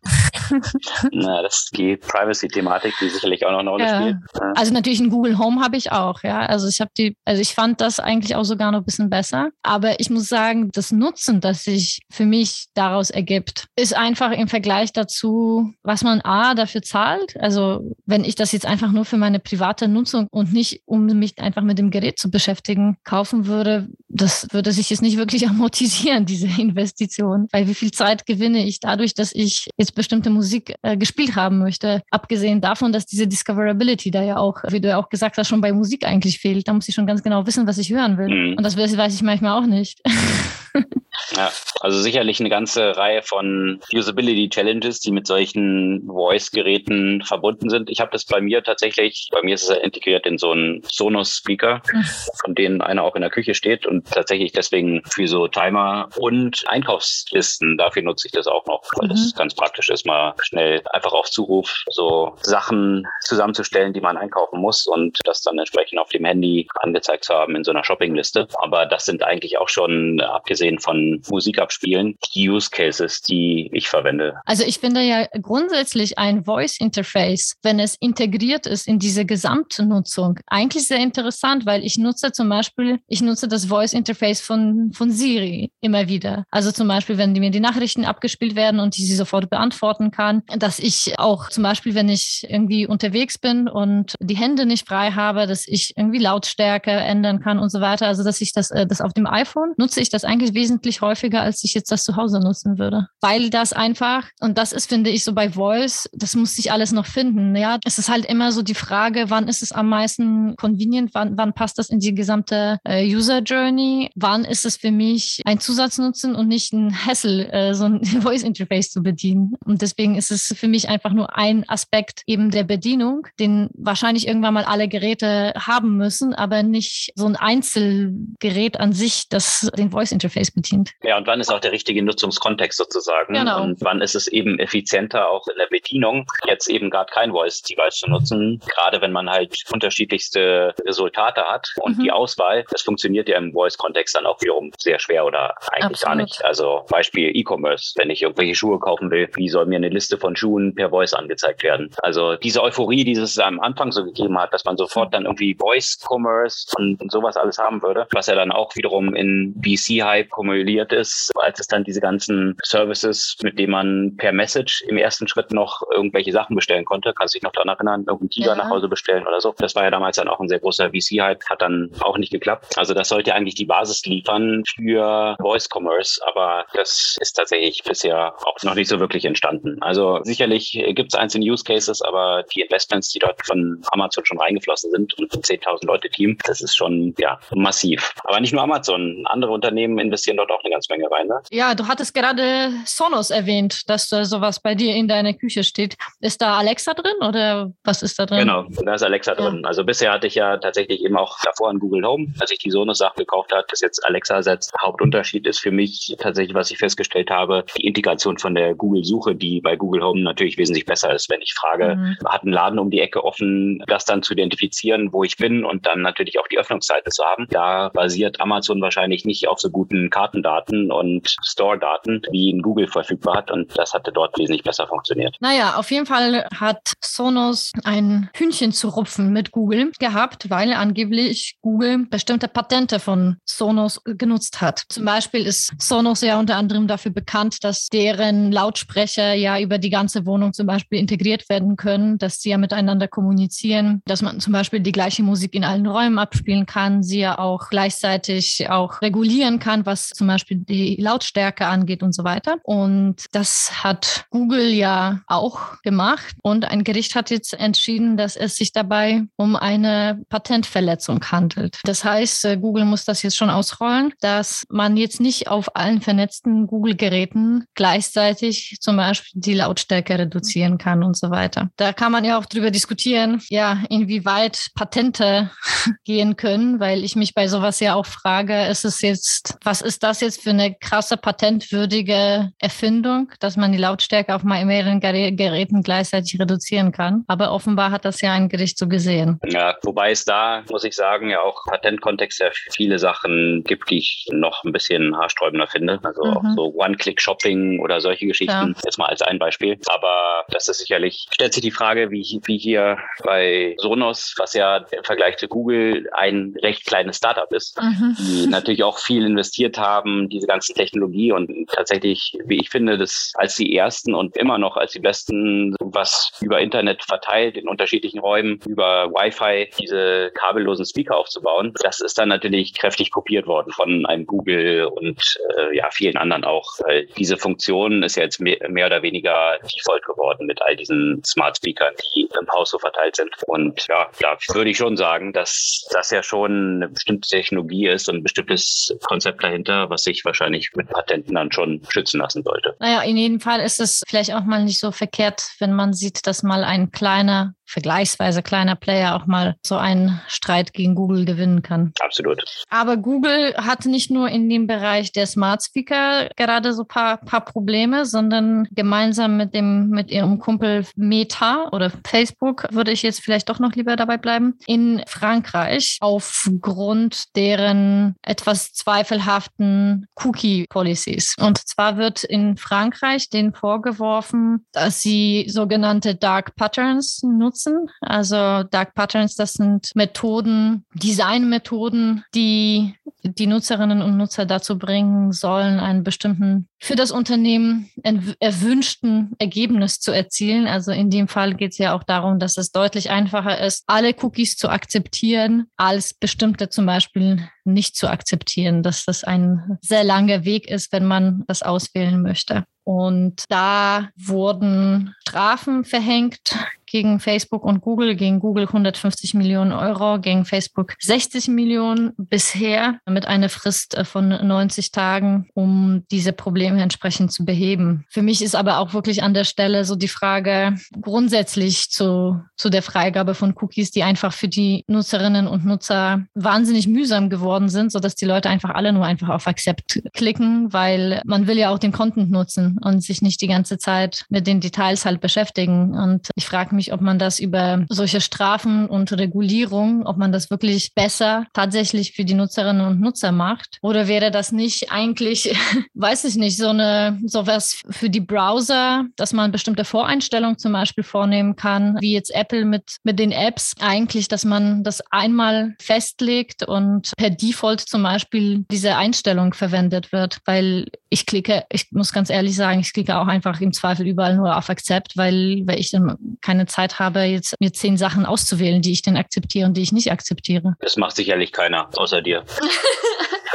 Na, das ist die Privacy-Thematik, die sicherlich auch noch eine Rolle ja. spielt. Ja. Also natürlich ein Google Home habe ich auch, ja. Also ich habe die, also ich fand das eigentlich auch sogar noch ein bisschen besser. Aber ich muss sagen, das Nutzen, das sich für mich daraus ergibt, ist einfach im Vergleich dazu, was man A dafür zahlt. Also wenn ich das jetzt einfach nur für meine private Nutzung und nicht um mich einfach mit dem dem Gerät zu beschäftigen, kaufen würde, das würde sich jetzt nicht wirklich amortisieren, diese Investition. Weil wie viel Zeit gewinne ich dadurch, dass ich jetzt bestimmte Musik äh, gespielt haben möchte? Abgesehen davon, dass diese Discoverability da ja auch, wie du ja auch gesagt hast, schon bei Musik eigentlich fehlt. Da muss ich schon ganz genau wissen, was ich hören will. Mhm. Und das weiß ich manchmal auch nicht. Ja, also sicherlich eine ganze Reihe von Usability Challenges, die mit solchen Voice-Geräten verbunden sind. Ich habe das bei mir tatsächlich, bei mir ist es integriert in so einen Sonos-Speaker, von denen einer auch in der Küche steht und tatsächlich deswegen für so Timer und Einkaufslisten, dafür nutze ich das auch noch, weil mhm. das ganz praktisch ist, mal schnell einfach auf Zuruf so Sachen zusammenzustellen, die man einkaufen muss und das dann entsprechend auf dem Handy angezeigt zu haben in so einer Shoppingliste. Aber das sind eigentlich auch schon, abgesehen von Musik abspielen, die Use Cases, die ich verwende. Also ich finde ja grundsätzlich ein Voice Interface, wenn es integriert ist in diese gesamte Nutzung, eigentlich sehr interessant, weil ich nutze zum Beispiel, ich nutze das Voice Interface von, von Siri immer wieder. Also zum Beispiel, wenn mir die Nachrichten abgespielt werden und ich sie sofort beantworten kann, dass ich auch zum Beispiel, wenn ich irgendwie unterwegs bin und die Hände nicht frei habe, dass ich irgendwie Lautstärke ändern kann und so weiter. Also dass ich das, äh, das auf dem iPhone nutze ich das eigentlich wesentlich häufiger als ich jetzt das zu Hause nutzen würde. Weil das einfach, und das ist, finde ich, so bei Voice, das muss sich alles noch finden. Ja, es ist halt immer so die Frage, wann ist es am meisten convenient, wann, wann passt das in die gesamte äh, User Journey, wann ist es für mich ein Zusatznutzen und nicht ein Hassel, äh, so ein Voice Interface zu bedienen. Und deswegen ist es für mich einfach nur ein Aspekt eben der Bedienung, den wahrscheinlich irgendwann mal alle Geräte haben müssen, aber nicht so ein Einzelgerät an sich, das den Voice Interface bedient. Ja, und wann ist auch der richtige Nutzungskontext sozusagen? Genau. Und wann ist es eben effizienter auch in der Bedienung, jetzt eben gerade kein Voice-Device zu nutzen, gerade wenn man halt unterschiedlichste Resultate hat und mhm. die Auswahl, das funktioniert ja im Voice-Kontext dann auch wiederum sehr schwer oder eigentlich Absolut. gar nicht. Also Beispiel E-Commerce, wenn ich irgendwelche Schuhe kaufen will, wie soll mir eine Liste von Schuhen per Voice angezeigt werden? Also diese Euphorie, die es am Anfang so gegeben hat, dass man sofort dann irgendwie Voice-Commerce und, und sowas alles haben würde, was ja dann auch wiederum in VC-Hype kumuliert ist, als es dann diese ganzen Services, mit denen man per Message im ersten Schritt noch irgendwelche Sachen bestellen konnte, kannst du dich noch daran erinnern, irgendeinen Tiger ja. nach Hause bestellen oder so. Das war ja damals dann auch ein sehr großer VC-Hype, hat dann auch nicht geklappt. Also das sollte eigentlich die Basis liefern für Voice Commerce, aber das ist tatsächlich bisher auch noch nicht so wirklich entstanden. Also sicherlich gibt es einzelne Use Cases, aber die Investments, die dort von Amazon schon reingeflossen sind und 10.000 Leute Team, das ist schon ja massiv. Aber nicht nur Amazon, andere Unternehmen investieren dort auch eine ganze Menge rein. Ne? Ja, du hattest gerade Sonos erwähnt, dass da sowas bei dir in deiner Küche steht. Ist da Alexa drin oder was ist da drin? Genau, da ist Alexa ja. drin. Also bisher hatte ich ja tatsächlich eben auch davor ein Google Home, als ich die Sonos-Sachen gekauft habe, das jetzt Alexa ersetzt. Hauptunterschied ist für mich tatsächlich, was ich festgestellt habe, die Integration von der Google-Suche, die bei Google Home natürlich wesentlich besser ist, wenn ich frage, mhm. hat ein Laden um die Ecke offen, das dann zu identifizieren, wo ich bin und dann natürlich auch die Öffnungszeiten zu haben. Da basiert Amazon wahrscheinlich nicht auf so guten Kartendaten und Store-Daten, wie in Google verfügbar hat und das hatte dort wesentlich besser funktioniert. Naja, auf jeden Fall hat Sonos ein Hühnchen zu rupfen mit Google gehabt, weil angeblich Google bestimmte Patente von Sonos genutzt hat. Zum Beispiel ist Sonos ja unter anderem dafür bekannt, dass deren Lautsprecher ja über die ganze Wohnung zum Beispiel integriert werden können, dass sie ja miteinander kommunizieren, dass man zum Beispiel die gleiche Musik in allen Räumen abspielen kann, sie ja auch gleichzeitig auch regulieren kann, was zum Beispiel die Lautstärke angeht und so weiter. Und das hat Google ja auch gemacht und ein Gericht hat jetzt entschieden, dass es sich dabei um eine Patentverletzung handelt. Das heißt, äh, Google muss das jetzt schon ausrollen, dass man jetzt nicht auf allen vernetzten Google-Geräten gleichzeitig zum Beispiel die Lautstärke reduzieren kann und so weiter. Da kann man ja auch drüber diskutieren, ja, inwieweit Patente gehen können, weil ich mich bei sowas ja auch frage, ist es jetzt, was ist das jetzt für eine krasse patentwürdige Erfindung, dass man die Lautstärke auf mehreren Geräten gleichzeitig reduzieren kann? Aber offenbar hat das ja ein Gericht so gesehen. Ja, wobei es da, muss ich sagen, ja auch Patentkontext ja viele Sachen gibt, die ich noch ein bisschen haarsträubender finde. Also mhm. auch so One-Click-Shopping oder solche Geschichten. Ja. Jetzt mal als ein Beispiel. Aber das ist sicherlich, stellt sich die Frage, wie, wie hier bei Sonos, was ja im Vergleich zu Google ein recht kleines Startup ist, mhm. die natürlich auch viel investiert haben, diese ganze Technologie und tatsächlich, wie ich finde, das als die ersten und immer noch als die besten, was über Internet verteilt in unterschiedlichen Räumen, über Wi-Fi diese kabellosen Speaker aufzubauen. Das ist dann natürlich kräftig kopiert worden von einem Google und äh, ja, vielen anderen auch. Weil diese Funktion ist ja jetzt mehr, mehr oder weniger default geworden mit all diesen Smart Speakern, die im Haus so verteilt sind. Und ja, da würde ich schon sagen, dass das ja schon eine bestimmte Technologie ist und ein bestimmtes Konzept dahinter, was sich wahrscheinlich mit Patenten dann schon schützen lassen sollte. Naja, in jedem Fall ist es vielleicht auch mal nicht so verkehrt, wenn man sieht, dass mal ein kleiner vergleichsweise kleiner Player auch mal so einen Streit gegen Google gewinnen kann. Absolut. Aber Google hat nicht nur in dem Bereich der Smart Speaker gerade so paar, paar Probleme, sondern gemeinsam mit dem, mit ihrem Kumpel Meta oder Facebook würde ich jetzt vielleicht doch noch lieber dabei bleiben. In Frankreich aufgrund deren etwas zweifelhaften Cookie Policies. Und zwar wird in Frankreich denen vorgeworfen, dass sie sogenannte Dark Patterns nutzen nutzen. Also Dark Patterns, das sind Methoden, Designmethoden, die die Nutzerinnen und Nutzer dazu bringen sollen, einen bestimmten für das Unternehmen erwünschten Ergebnis zu erzielen. Also in dem Fall geht es ja auch darum, dass es deutlich einfacher ist, alle Cookies zu akzeptieren, als bestimmte zum Beispiel nicht zu akzeptieren, dass das ein sehr langer Weg ist, wenn man das auswählen möchte. Und da wurden Strafen verhängt gegen Facebook und Google, gegen Google 150 Millionen Euro, gegen Facebook 60 Millionen bisher mit einer Frist äh, von 90 Tagen, um diese Probleme entsprechend zu beheben. Für mich ist aber auch wirklich an der Stelle so die Frage grundsätzlich zu, zu der Freigabe von Cookies, die einfach für die Nutzerinnen und Nutzer wahnsinnig mühsam geworden sind, sodass die Leute einfach alle nur einfach auf Accept klicken, weil man will ja auch den Content nutzen und sich nicht die ganze Zeit mit den Details halt beschäftigen. Und ich frage mich, ob man das über solche Strafen und Regulierung, ob man das wirklich besser tatsächlich für die Nutzerinnen und Nutzer macht. Oder wäre das nicht eigentlich, weiß ich nicht, so eine, sowas für die Browser, dass man bestimmte Voreinstellungen zum Beispiel vornehmen kann, wie jetzt Apple mit, mit den Apps eigentlich, dass man das einmal festlegt und per Default zum Beispiel diese Einstellung verwendet wird, weil ich klicke, ich muss ganz ehrlich sagen, ich klicke auch einfach im Zweifel überall nur auf Accept, weil, weil ich dann keine Zeit habe, jetzt mir zehn Sachen auszuwählen, die ich denn akzeptiere und die ich nicht akzeptiere. Das macht sicherlich keiner, außer dir.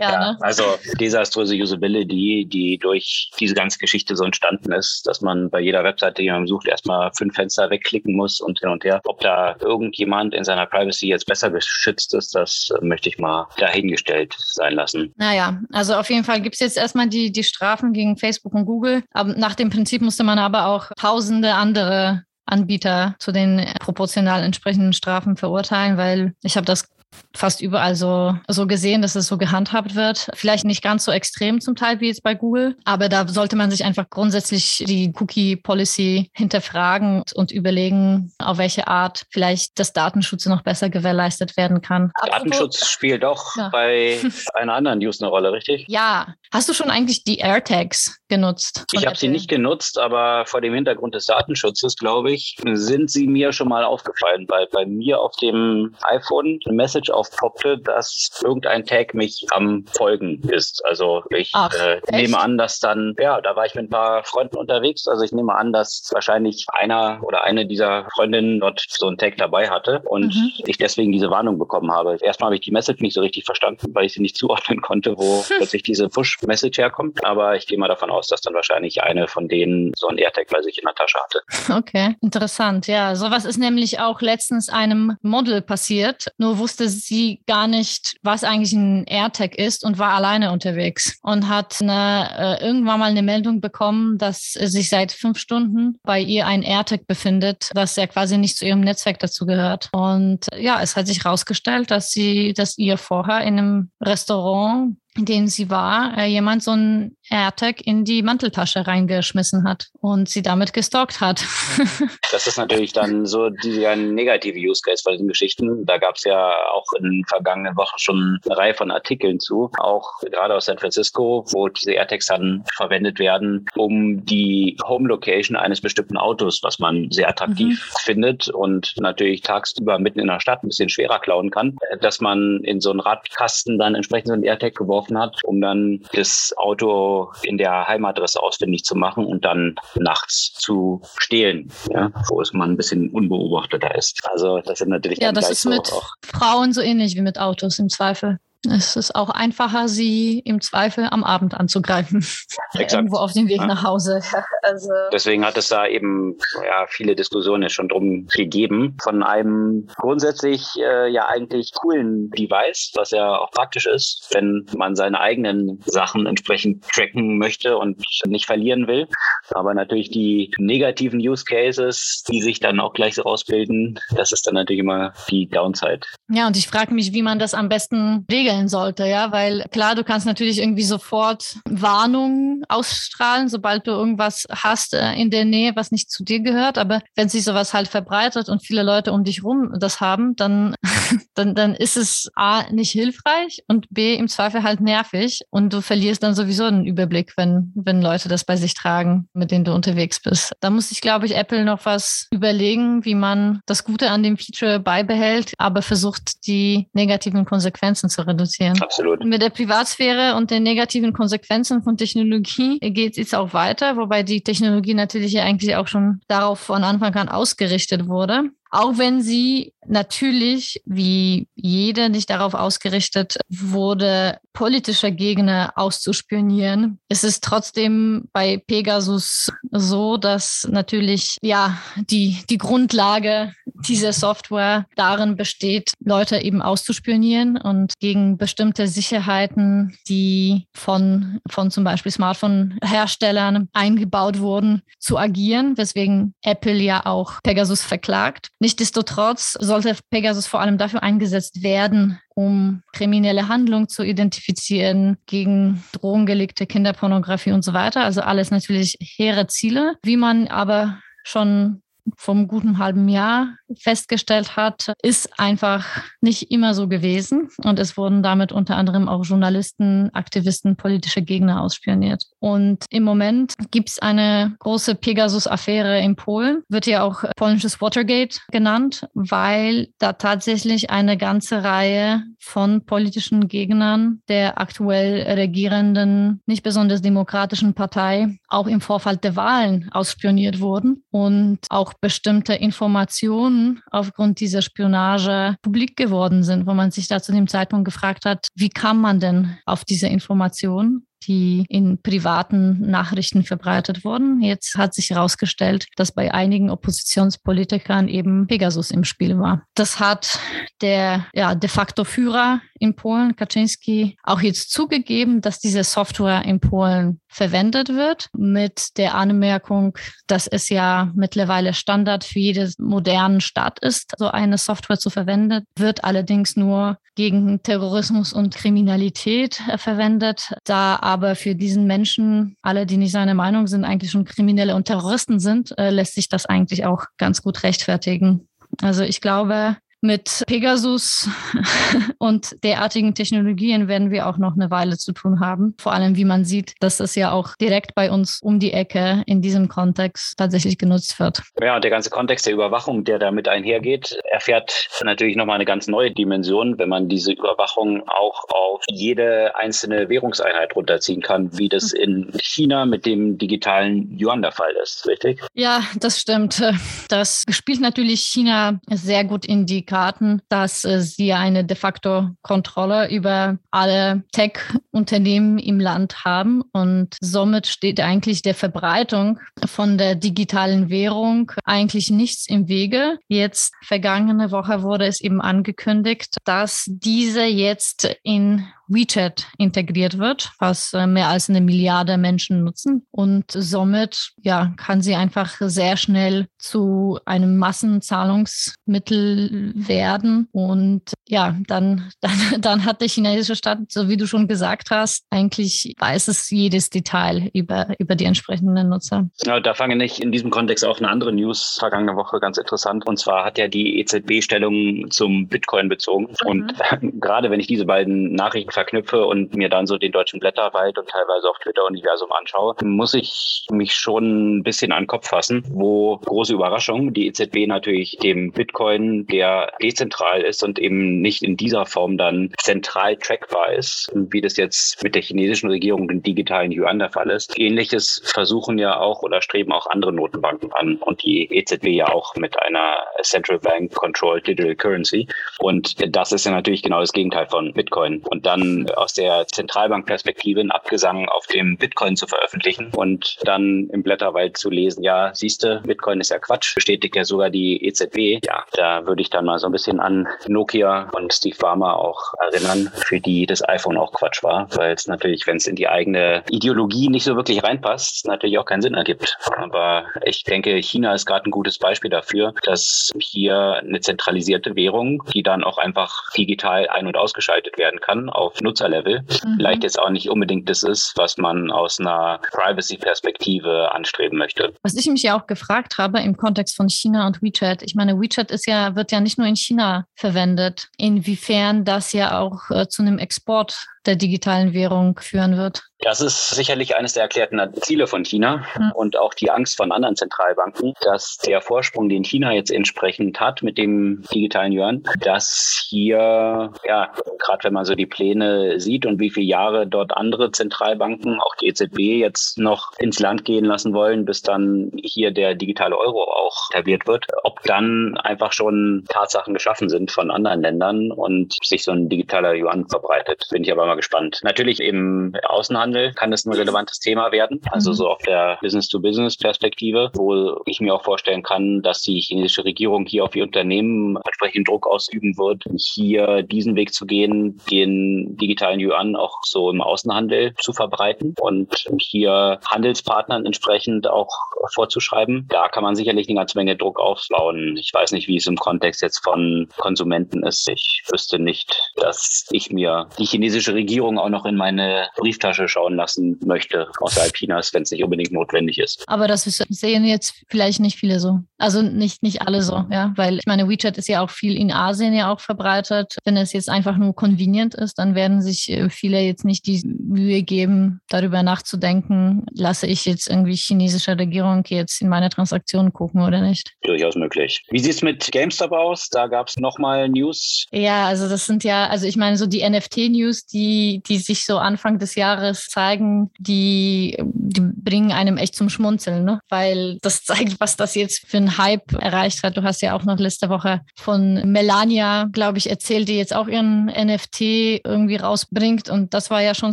Ja, ne? Also desaströse Usability, die durch diese ganze Geschichte so entstanden ist, dass man bei jeder Webseite, die man sucht, erstmal fünf Fenster wegklicken muss und hin und her. Ob da irgendjemand in seiner Privacy jetzt besser geschützt ist, das möchte ich mal dahingestellt sein lassen. Naja, also auf jeden Fall gibt es jetzt erstmal die, die Strafen gegen Facebook und Google. Aber nach dem Prinzip musste man aber auch tausende andere Anbieter zu den proportional entsprechenden Strafen verurteilen, weil ich habe das fast überall so, so gesehen, dass es so gehandhabt wird. Vielleicht nicht ganz so extrem zum Teil wie jetzt bei Google, aber da sollte man sich einfach grundsätzlich die Cookie-Policy hinterfragen und überlegen, auf welche Art vielleicht das Datenschutz noch besser gewährleistet werden kann. Datenschutz Apropos, spielt auch ja. bei einer anderen News eine Rolle, richtig? Ja. Hast du schon eigentlich die AirTags genutzt? Ich habe sie nicht genutzt, aber vor dem Hintergrund des Datenschutzes, glaube ich, sind sie mir schon mal aufgefallen, weil bei mir auf dem iPhone eine Message aufpoppte, dass irgendein Tag mich am Folgen ist. Also ich Ach, äh, nehme an, dass dann, ja, da war ich mit ein paar Freunden unterwegs. Also ich nehme an, dass wahrscheinlich einer oder eine dieser Freundinnen dort so einen Tag dabei hatte und mhm. ich deswegen diese Warnung bekommen habe. Erstmal habe ich die Message nicht so richtig verstanden, weil ich sie nicht zuordnen konnte, wo hm. plötzlich diese Push-Message herkommt. Aber ich gehe mal davon aus, dass dann wahrscheinlich eine von denen so ein AirTag bei sich in der Tasche hatte. Okay, interessant. Ja, sowas ist nämlich auch letztens einem Model passiert. Nur wusste sie gar nicht, was eigentlich ein AirTag ist und war alleine unterwegs und hat eine, äh, irgendwann mal eine Meldung bekommen, dass sich seit fünf Stunden bei ihr ein AirTag befindet, das ja quasi nicht zu ihrem Netzwerk dazu gehört. Und ja, es hat sich herausgestellt, dass sie, dass ihr vorher in einem Restaurant in dem sie war, äh, jemand so ein AirTag in die Manteltasche reingeschmissen hat und sie damit gestalkt hat. das ist natürlich dann so dieser negative Use Case bei diesen Geschichten. Da gab es ja auch in vergangenen Wochen schon eine Reihe von Artikeln zu, auch gerade aus San Francisco, wo diese AirTags dann verwendet werden, um die Home Location eines bestimmten Autos, was man sehr attraktiv mhm. findet und natürlich tagsüber mitten in der Stadt ein bisschen schwerer klauen kann, dass man in so einen Radkasten dann entsprechend so einen AirTag geworfen hat, um dann das Auto in der Heimadresse ausfindig zu machen und dann nachts zu stehlen, ja, wo es mal ein bisschen unbeobachteter ist. Also das sind natürlich ja, das ist mit auch. Frauen so ähnlich wie mit Autos im Zweifel. Es ist auch einfacher, sie im Zweifel am Abend anzugreifen. Irgendwo auf dem Weg ja. nach Hause. Also Deswegen hat es da eben ja, viele Diskussionen schon drum gegeben. Von einem grundsätzlich äh, ja eigentlich coolen Device, was ja auch praktisch ist, wenn man seine eigenen Sachen entsprechend tracken möchte und nicht verlieren will. Aber natürlich die negativen Use Cases, die sich dann auch gleich so ausbilden, das ist dann natürlich immer die Downside. Ja, und ich frage mich, wie man das am besten regelt regeln sollte, ja, weil klar, du kannst natürlich irgendwie sofort Warnungen ausstrahlen, sobald du irgendwas hast äh, in der Nähe, was nicht zu dir gehört, aber wenn sich sowas halt verbreitet und viele Leute um dich rum das haben, dann dann, dann ist es A, nicht hilfreich und B, im Zweifel halt nervig und du verlierst dann sowieso einen Überblick, wenn, wenn Leute das bei sich tragen, mit denen du unterwegs bist. Da muss sich, glaube ich, Apple noch was überlegen, wie man das Gute an dem Feature beibehält, aber versucht, die negativen Konsequenzen zu reduzieren. Absolut. Mit der Privatsphäre und den negativen Konsequenzen von Technologie geht es auch weiter, wobei die Technologie natürlich ja eigentlich auch schon darauf von Anfang an ausgerichtet wurde. Auch wenn sie natürlich, wie jeder, nicht darauf ausgerichtet wurde, politische Gegner auszuspionieren, ist es trotzdem bei Pegasus so, dass natürlich, ja, die, die Grundlage dieser Software darin besteht, Leute eben auszuspionieren und gegen bestimmte Sicherheiten, die von, von zum Beispiel Smartphone-Herstellern eingebaut wurden, zu agieren, weswegen Apple ja auch Pegasus verklagt. Nichtsdestotrotz sollte Pegasus vor allem dafür eingesetzt werden, um kriminelle Handlungen zu identifizieren, gegen drohengelegte Kinderpornografie und so weiter. Also alles natürlich hehre Ziele. Wie man aber schon vom guten halben Jahr festgestellt hat, ist einfach nicht immer so gewesen. Und es wurden damit unter anderem auch Journalisten, Aktivisten, politische Gegner ausspioniert. Und im Moment gibt es eine große Pegasus-Affäre in Polen, wird ja auch polnisches Watergate genannt, weil da tatsächlich eine ganze Reihe von politischen Gegnern der aktuell regierenden, nicht besonders demokratischen Partei auch im Vorfeld der Wahlen ausspioniert wurden und auch bestimmte Informationen aufgrund dieser Spionage publik geworden sind, wo man sich da zu dem Zeitpunkt gefragt hat, wie kam man denn auf diese Informationen? Die in privaten Nachrichten verbreitet wurden. Jetzt hat sich herausgestellt, dass bei einigen Oppositionspolitikern eben Pegasus im Spiel war. Das hat der ja, de facto Führer in Polen, Kaczynski, auch jetzt zugegeben, dass diese Software in Polen verwendet wird, mit der Anmerkung, dass es ja mittlerweile Standard für jeden modernen Staat ist, so eine Software zu verwenden, wird allerdings nur gegen Terrorismus und Kriminalität äh, verwendet, da aber für diesen Menschen, alle, die nicht seiner Meinung sind, eigentlich schon Kriminelle und Terroristen sind, äh, lässt sich das eigentlich auch ganz gut rechtfertigen. Also ich glaube, mit Pegasus und derartigen Technologien werden wir auch noch eine Weile zu tun haben. Vor allem, wie man sieht, dass es ja auch direkt bei uns um die Ecke in diesem Kontext tatsächlich genutzt wird. Ja, und der ganze Kontext der Überwachung, der damit einhergeht, erfährt natürlich nochmal eine ganz neue Dimension, wenn man diese Überwachung auch auf jede einzelne Währungseinheit runterziehen kann, wie das in China mit dem digitalen Yuan der Fall ist, richtig? Ja, das stimmt. Das spielt natürlich China sehr gut in die Karten, dass äh, sie eine de facto Kontrolle über alle Tech-Unternehmen im Land haben und somit steht eigentlich der Verbreitung von der digitalen Währung eigentlich nichts im Wege. Jetzt vergangene Woche wurde es eben angekündigt, dass diese jetzt in WeChat integriert wird, was äh, mehr als eine Milliarde Menschen nutzen. Und somit ja, kann sie einfach sehr schnell zu einem Massenzahlungsmittel werden. Und ja, dann, dann, dann hat der chinesische Staat, so wie du schon gesagt hast, eigentlich weiß es jedes Detail über, über die entsprechenden Nutzer. Ja, da fange ich in diesem Kontext auch eine andere News vergangene Woche ganz interessant. Und zwar hat ja die EZB Stellung zum Bitcoin bezogen. Mhm. Und gerade wenn ich diese beiden Nachrichten verknüpfe und mir dann so den deutschen Blätterwald und teilweise auch Twitter-Universum anschaue, muss ich mich schon ein bisschen an den Kopf fassen, wo große Überraschung, die EZB natürlich dem Bitcoin, der dezentral ist und eben nicht in dieser Form dann zentral trackbar ist, wie das jetzt mit der chinesischen Regierung den digitalen Yuan der Fall ist. Ähnliches versuchen ja auch oder streben auch andere Notenbanken an und die EZB ja auch mit einer Central Bank Controlled Digital Currency. Und das ist ja natürlich genau das Gegenteil von Bitcoin. Und dann aus der Zentralbankperspektive ein Abgesang auf dem Bitcoin zu veröffentlichen und dann im Blätterwald zu lesen, ja, siehste, Bitcoin ist ja Quatsch, bestätigt ja sogar die EZB. Ja, da würde ich dann mal so ein bisschen an Nokia und Steve Ballmer auch erinnern, für die das iPhone auch Quatsch war, weil es natürlich, wenn es in die eigene Ideologie nicht so wirklich reinpasst, natürlich auch keinen Sinn ergibt. Aber ich denke, China ist gerade ein gutes Beispiel dafür, dass hier eine zentralisierte Währung, die dann auch einfach digital ein- und ausgeschaltet werden kann, auf auf Nutzerlevel. Mhm. Vielleicht jetzt auch nicht unbedingt das ist, was man aus einer Privacy-Perspektive anstreben möchte. Was ich mich ja auch gefragt habe im Kontext von China und WeChat. Ich meine, WeChat ist ja, wird ja nicht nur in China verwendet. Inwiefern das ja auch äh, zu einem Export der digitalen Währung führen wird. Das ist sicherlich eines der erklärten Ziele von China mhm. und auch die Angst von anderen Zentralbanken, dass der Vorsprung, den China jetzt entsprechend hat mit dem digitalen Yuan, dass hier, ja, gerade wenn man so die Pläne sieht und wie viele Jahre dort andere Zentralbanken, auch die EZB jetzt noch ins Land gehen lassen wollen, bis dann hier der digitale Euro auch etabliert wird, ob dann einfach schon Tatsachen geschaffen sind von anderen Ländern und sich so ein digitaler Yuan verbreitet. Bin ich aber mal gespannt. Natürlich im Außenhandel kann das ein relevantes Thema werden, also mhm. so auf der Business-to-Business-Perspektive, wo ich mir auch vorstellen kann, dass die chinesische Regierung hier auf die Unternehmen entsprechend Druck ausüben wird, hier diesen Weg zu gehen, den digitalen Yuan auch so im Außenhandel zu verbreiten und hier Handelspartnern entsprechend auch vorzuschreiben. Da kann man sicherlich eine ganze Menge Druck aufbauen. Ich weiß nicht, wie es im Kontext jetzt von Konsumenten ist. Ich wüsste nicht, dass ich mir die chinesische Regierung Regierung auch noch in meine Brieftasche schauen lassen möchte, außerhalb Chinas, wenn es nicht unbedingt notwendig ist. Aber das sehen jetzt vielleicht nicht viele so. Also nicht, nicht alle so, ja, weil ich meine, WeChat ist ja auch viel in Asien ja auch verbreitet. Wenn es jetzt einfach nur convenient ist, dann werden sich äh, viele jetzt nicht die Mühe geben, darüber nachzudenken, lasse ich jetzt irgendwie chinesische Regierung jetzt in meine Transaktionen gucken oder nicht. Durchaus möglich. Wie sieht es mit GameStop aus? Da gab es nochmal News. Ja, also das sind ja, also ich meine, so die NFT-News, die die, die sich so Anfang des Jahres zeigen, die, die bringen einem echt zum Schmunzeln, ne? weil das zeigt, was das jetzt für ein Hype erreicht hat. Du hast ja auch noch letzte Woche von Melania, glaube ich, erzählt, die jetzt auch ihren NFT irgendwie rausbringt und das war ja schon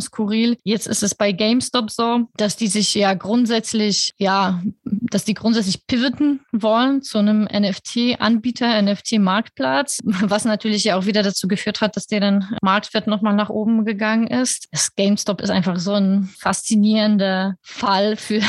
skurril. Jetzt ist es bei GameStop so, dass die sich ja grundsätzlich, ja, dass die grundsätzlich pivoten wollen zu einem NFT-Anbieter, NFT-Marktplatz, was natürlich ja auch wieder dazu geführt hat, dass deren Marktwert nochmal nach oben gegangen ist. Das GameStop ist einfach so ein faszinierender Fall für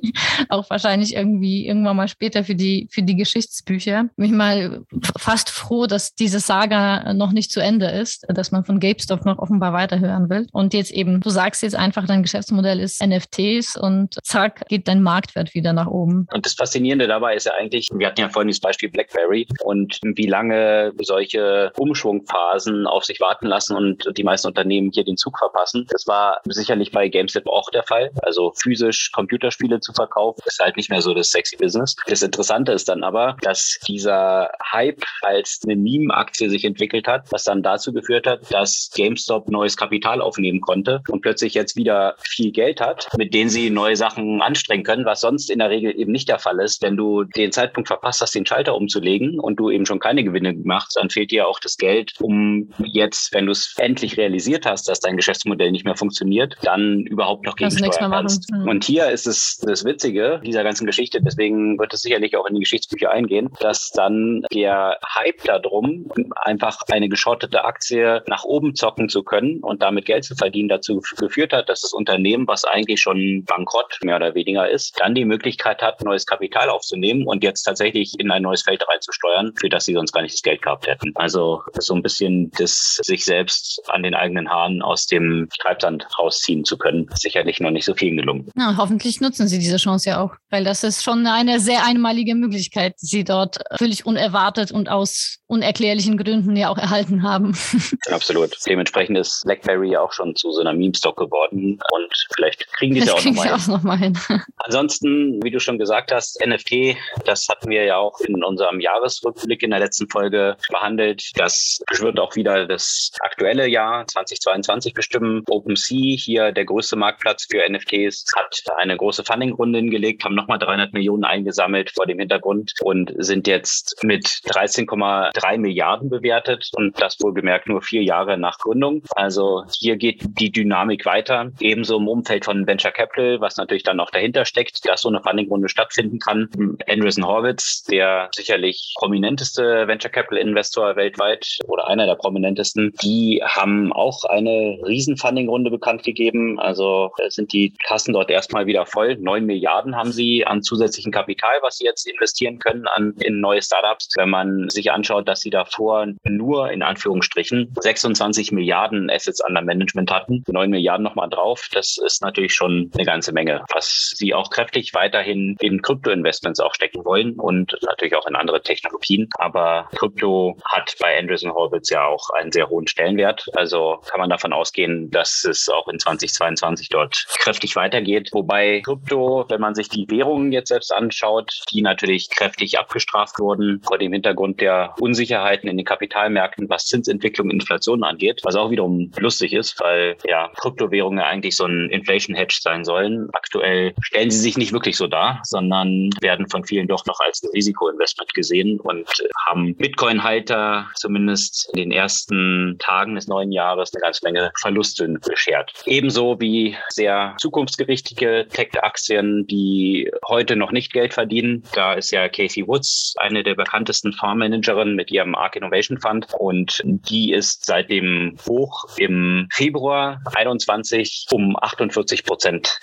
auch wahrscheinlich irgendwie irgendwann mal später für die, für die Geschichtsbücher. Bin ich mal fast froh, dass diese Saga noch nicht zu Ende ist, dass man von GameStop noch offenbar weiterhören will. Und jetzt eben, du sagst jetzt einfach, dein Geschäftsmodell ist NFTs und zack, geht dein Marktwert wieder nach oben. Und das Faszinierende dabei ist ja eigentlich, wir hatten ja vorhin das Beispiel BlackBerry und wie lange solche Umschwungphasen auf sich warten lassen und die meisten Unternehmen hier den Zug verpassen. Das war sicherlich bei GameStop auch der Fall. Also physisch Computerspiele zu verkaufen, ist halt nicht mehr so das sexy Business. Das Interessante ist dann aber, dass dieser Hype als eine Meme-Aktie sich entwickelt hat, was dann dazu geführt hat, dass GameStop neues Kapital aufnehmen konnte und plötzlich jetzt wieder viel Geld hat, mit denen sie neue Sachen anstrengen können, was sonst in der Regel eben nicht der Fall ist. Wenn du den Zeitpunkt verpasst hast, den Schalter umzulegen und du eben schon keine Gewinne gemacht, dann fehlt dir auch das Geld, um jetzt, wenn du es endlich realisiert hast, hast, dass dein Geschäftsmodell nicht mehr funktioniert, dann überhaupt noch gegensteuern kannst. Mhm. Und hier ist es das Witzige dieser ganzen Geschichte, deswegen wird es sicherlich auch in die Geschichtsbücher eingehen, dass dann der Hype darum, einfach eine geschottete Aktie nach oben zocken zu können und damit Geld zu verdienen, dazu geführt hat, dass das Unternehmen, was eigentlich schon bankrott mehr oder weniger ist, dann die Möglichkeit hat, neues Kapital aufzunehmen und jetzt tatsächlich in ein neues Feld reinzusteuern, für das sie sonst gar nicht das Geld gehabt hätten. Also so ein bisschen das sich selbst an den eigenen Haaren Jahren aus dem Treibsand rausziehen zu können. Sicherlich noch nicht so vielen gelungen. Ja, hoffentlich nutzen Sie diese Chance ja auch, weil das ist schon eine sehr einmalige Möglichkeit, die Sie dort völlig unerwartet und aus unerklärlichen Gründen ja auch erhalten haben. Absolut. Dementsprechend ist BlackBerry ja auch schon zu so einer Meme-Stock geworden und vielleicht kriegen die es ja auch nochmal hin. Noch mal hin. Ansonsten, wie du schon gesagt hast, NFT, das hatten wir ja auch in unserem Jahresrückblick in der letzten Folge behandelt. Das wird auch wieder das aktuelle Jahr 2022 2022 bestimmen. OpenSea, hier der größte Marktplatz für NFTs, hat eine große Funding-Runde hingelegt, haben nochmal 300 Millionen eingesammelt vor dem Hintergrund und sind jetzt mit 13,3 Milliarden bewertet und das wohlgemerkt nur vier Jahre nach Gründung. Also hier geht die Dynamik weiter. Ebenso im Umfeld von Venture Capital, was natürlich dann auch dahinter steckt, dass so eine Funding-Runde stattfinden kann. Andreessen Horwitz, der sicherlich prominenteste Venture Capital Investor weltweit oder einer der prominentesten, die haben auch ein eine Riesenfunding-Runde bekannt gegeben. Also äh, sind die Kassen dort erstmal wieder voll. Neun Milliarden haben sie an zusätzlichen Kapital, was sie jetzt investieren können an, in neue Startups. Wenn man sich anschaut, dass sie davor nur in Anführungsstrichen 26 Milliarden Assets under Management hatten, neun Milliarden nochmal drauf, das ist natürlich schon eine ganze Menge, was sie auch kräftig weiterhin in Krypto-Investments auch stecken wollen und natürlich auch in andere Technologien. Aber Krypto hat bei Andreessen Horowitz ja auch einen sehr hohen Stellenwert. Also kann man davon ausgehen, dass es auch in 2022 dort kräftig weitergeht. Wobei Krypto, wenn man sich die Währungen jetzt selbst anschaut, die natürlich kräftig abgestraft wurden vor dem Hintergrund der Unsicherheiten in den Kapitalmärkten, was Zinsentwicklung, Inflation angeht, was auch wiederum lustig ist, weil ja Kryptowährungen eigentlich so ein Inflation Hedge sein sollen. Aktuell stellen sie sich nicht wirklich so dar, sondern werden von vielen doch noch als Risikoinvestment gesehen und haben Bitcoin-Halter zumindest in den ersten Tagen des neuen Jahres eine ganze Menge Verluste beschert. Ebenso wie sehr zukunftsgerichtige Tech-Aktien, die heute noch nicht Geld verdienen. Da ist ja Casey Woods eine der bekanntesten Fondsmanagerinnen mit ihrem Arc Innovation Fund und die ist seit dem Hoch im Februar 21 um 48 Prozent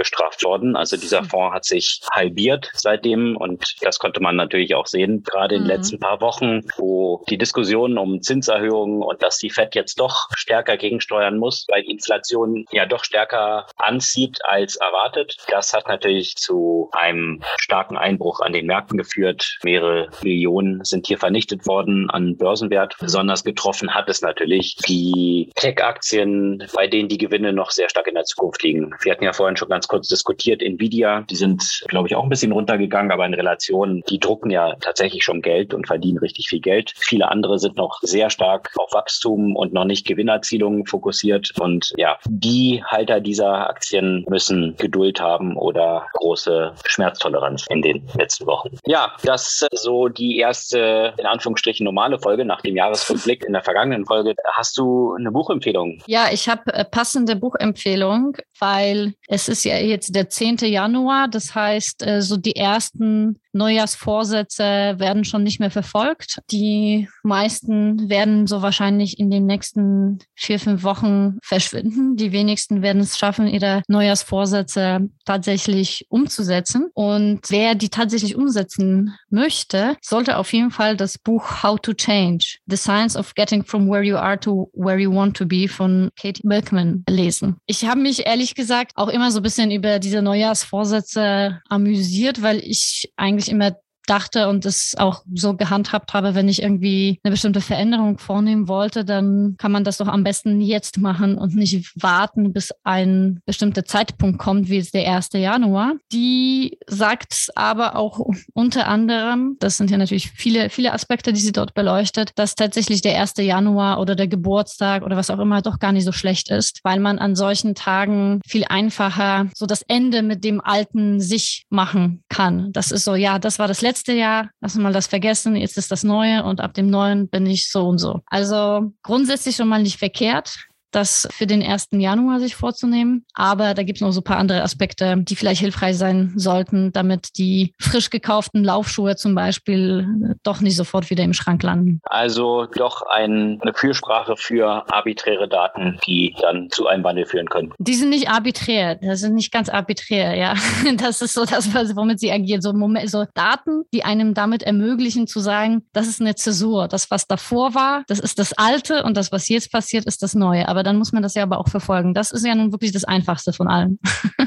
abgestraft worden. Also dieser Fonds hat sich halbiert seitdem und das konnte man natürlich auch sehen, gerade in den mhm. letzten paar Wochen, wo die Diskussionen um Zinserhöhungen und dass die Fed jetzt doch stärker gegensteuern muss, weil die Inflation ja doch stärker anzieht als erwartet. Das hat natürlich zu einem starken Einbruch an den Märkten geführt. Mehrere Millionen sind hier vernichtet worden an Börsenwert. Besonders getroffen hat es natürlich die Tech-Aktien, bei denen die Gewinne noch sehr stark in der Zukunft liegen. Wir hatten ja vorhin schon ganz kurz diskutiert, Nvidia, die sind, glaube ich, auch ein bisschen runtergegangen, aber in Relation, die drucken ja tatsächlich schon Geld und verdienen richtig viel Geld. Viele andere sind noch sehr stark auf Wachstum und noch nicht Gewinnerzielungen fokussiert. Und ja, die Halter dieser Aktien müssen Geduld haben oder große Schmerztoleranz in den letzten Wochen. Ja, das so die erste, in Anführungsstrichen, normale Folge nach dem Jahresrückblick. In der vergangenen Folge hast du eine Buchempfehlung. Ja, ich habe äh, passende Buchempfehlung, weil es ist ja jetzt der 10. Januar. Das heißt, äh, so die ersten Neujahrsvorsätze werden schon nicht mehr verfolgt. Die meisten werden so wahrscheinlich in den nächsten vier, fünf Wochen verschwinden. Die wenigsten werden es schaffen, ihre Neujahrsvorsätze tatsächlich umzusetzen. Und wer die tatsächlich umsetzen möchte, sollte auf jeden Fall das Buch How to Change, The Science of Getting from Where You Are to Where You Want to Be von Katie Milkman lesen. Ich habe mich ehrlich gesagt auch immer so ein bisschen über diese Neujahrsvorsätze amüsiert, weil ich eigentlich eigentlich immer dachte und es auch so gehandhabt habe, wenn ich irgendwie eine bestimmte Veränderung vornehmen wollte, dann kann man das doch am besten jetzt machen und nicht warten, bis ein bestimmter Zeitpunkt kommt, wie es der 1. Januar. Die sagt aber auch unter anderem, das sind ja natürlich viele, viele Aspekte, die sie dort beleuchtet, dass tatsächlich der 1. Januar oder der Geburtstag oder was auch immer doch gar nicht so schlecht ist, weil man an solchen Tagen viel einfacher so das Ende mit dem Alten sich machen kann. Das ist so, ja, das war das letzte letzte Jahr, lass mal das vergessen, jetzt ist das Neue und ab dem Neuen bin ich so und so. Also grundsätzlich schon mal nicht verkehrt das für den 1. Januar sich vorzunehmen. Aber da gibt es noch so ein paar andere Aspekte, die vielleicht hilfreich sein sollten, damit die frisch gekauften Laufschuhe zum Beispiel doch nicht sofort wieder im Schrank landen. Also doch ein, eine Fürsprache für arbiträre Daten, die dann zu einem Wandel führen können. Die sind nicht arbiträr, das sind nicht ganz arbiträr, ja. Das ist so das, womit sie agieren. So, Moment, so Daten, die einem damit ermöglichen zu sagen, das ist eine Zäsur. Das, was davor war, das ist das Alte und das, was jetzt passiert, ist das Neue. Aber aber dann muss man das ja aber auch verfolgen. Das ist ja nun wirklich das Einfachste von allem.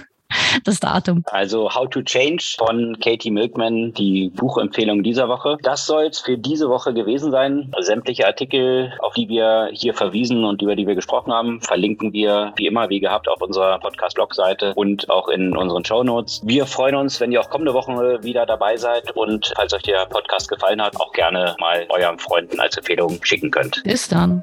das Datum. Also How to Change von Katie Milkman, die Buchempfehlung dieser Woche. Das soll es für diese Woche gewesen sein. Sämtliche Artikel, auf die wir hier verwiesen und über die wir gesprochen haben, verlinken wir wie immer, wie gehabt, auf unserer Podcast-Blog-Seite und auch in unseren Show Notes. Wir freuen uns, wenn ihr auch kommende Woche wieder dabei seid und falls euch der Podcast gefallen hat, auch gerne mal euren Freunden als Empfehlung schicken könnt. Bis dann.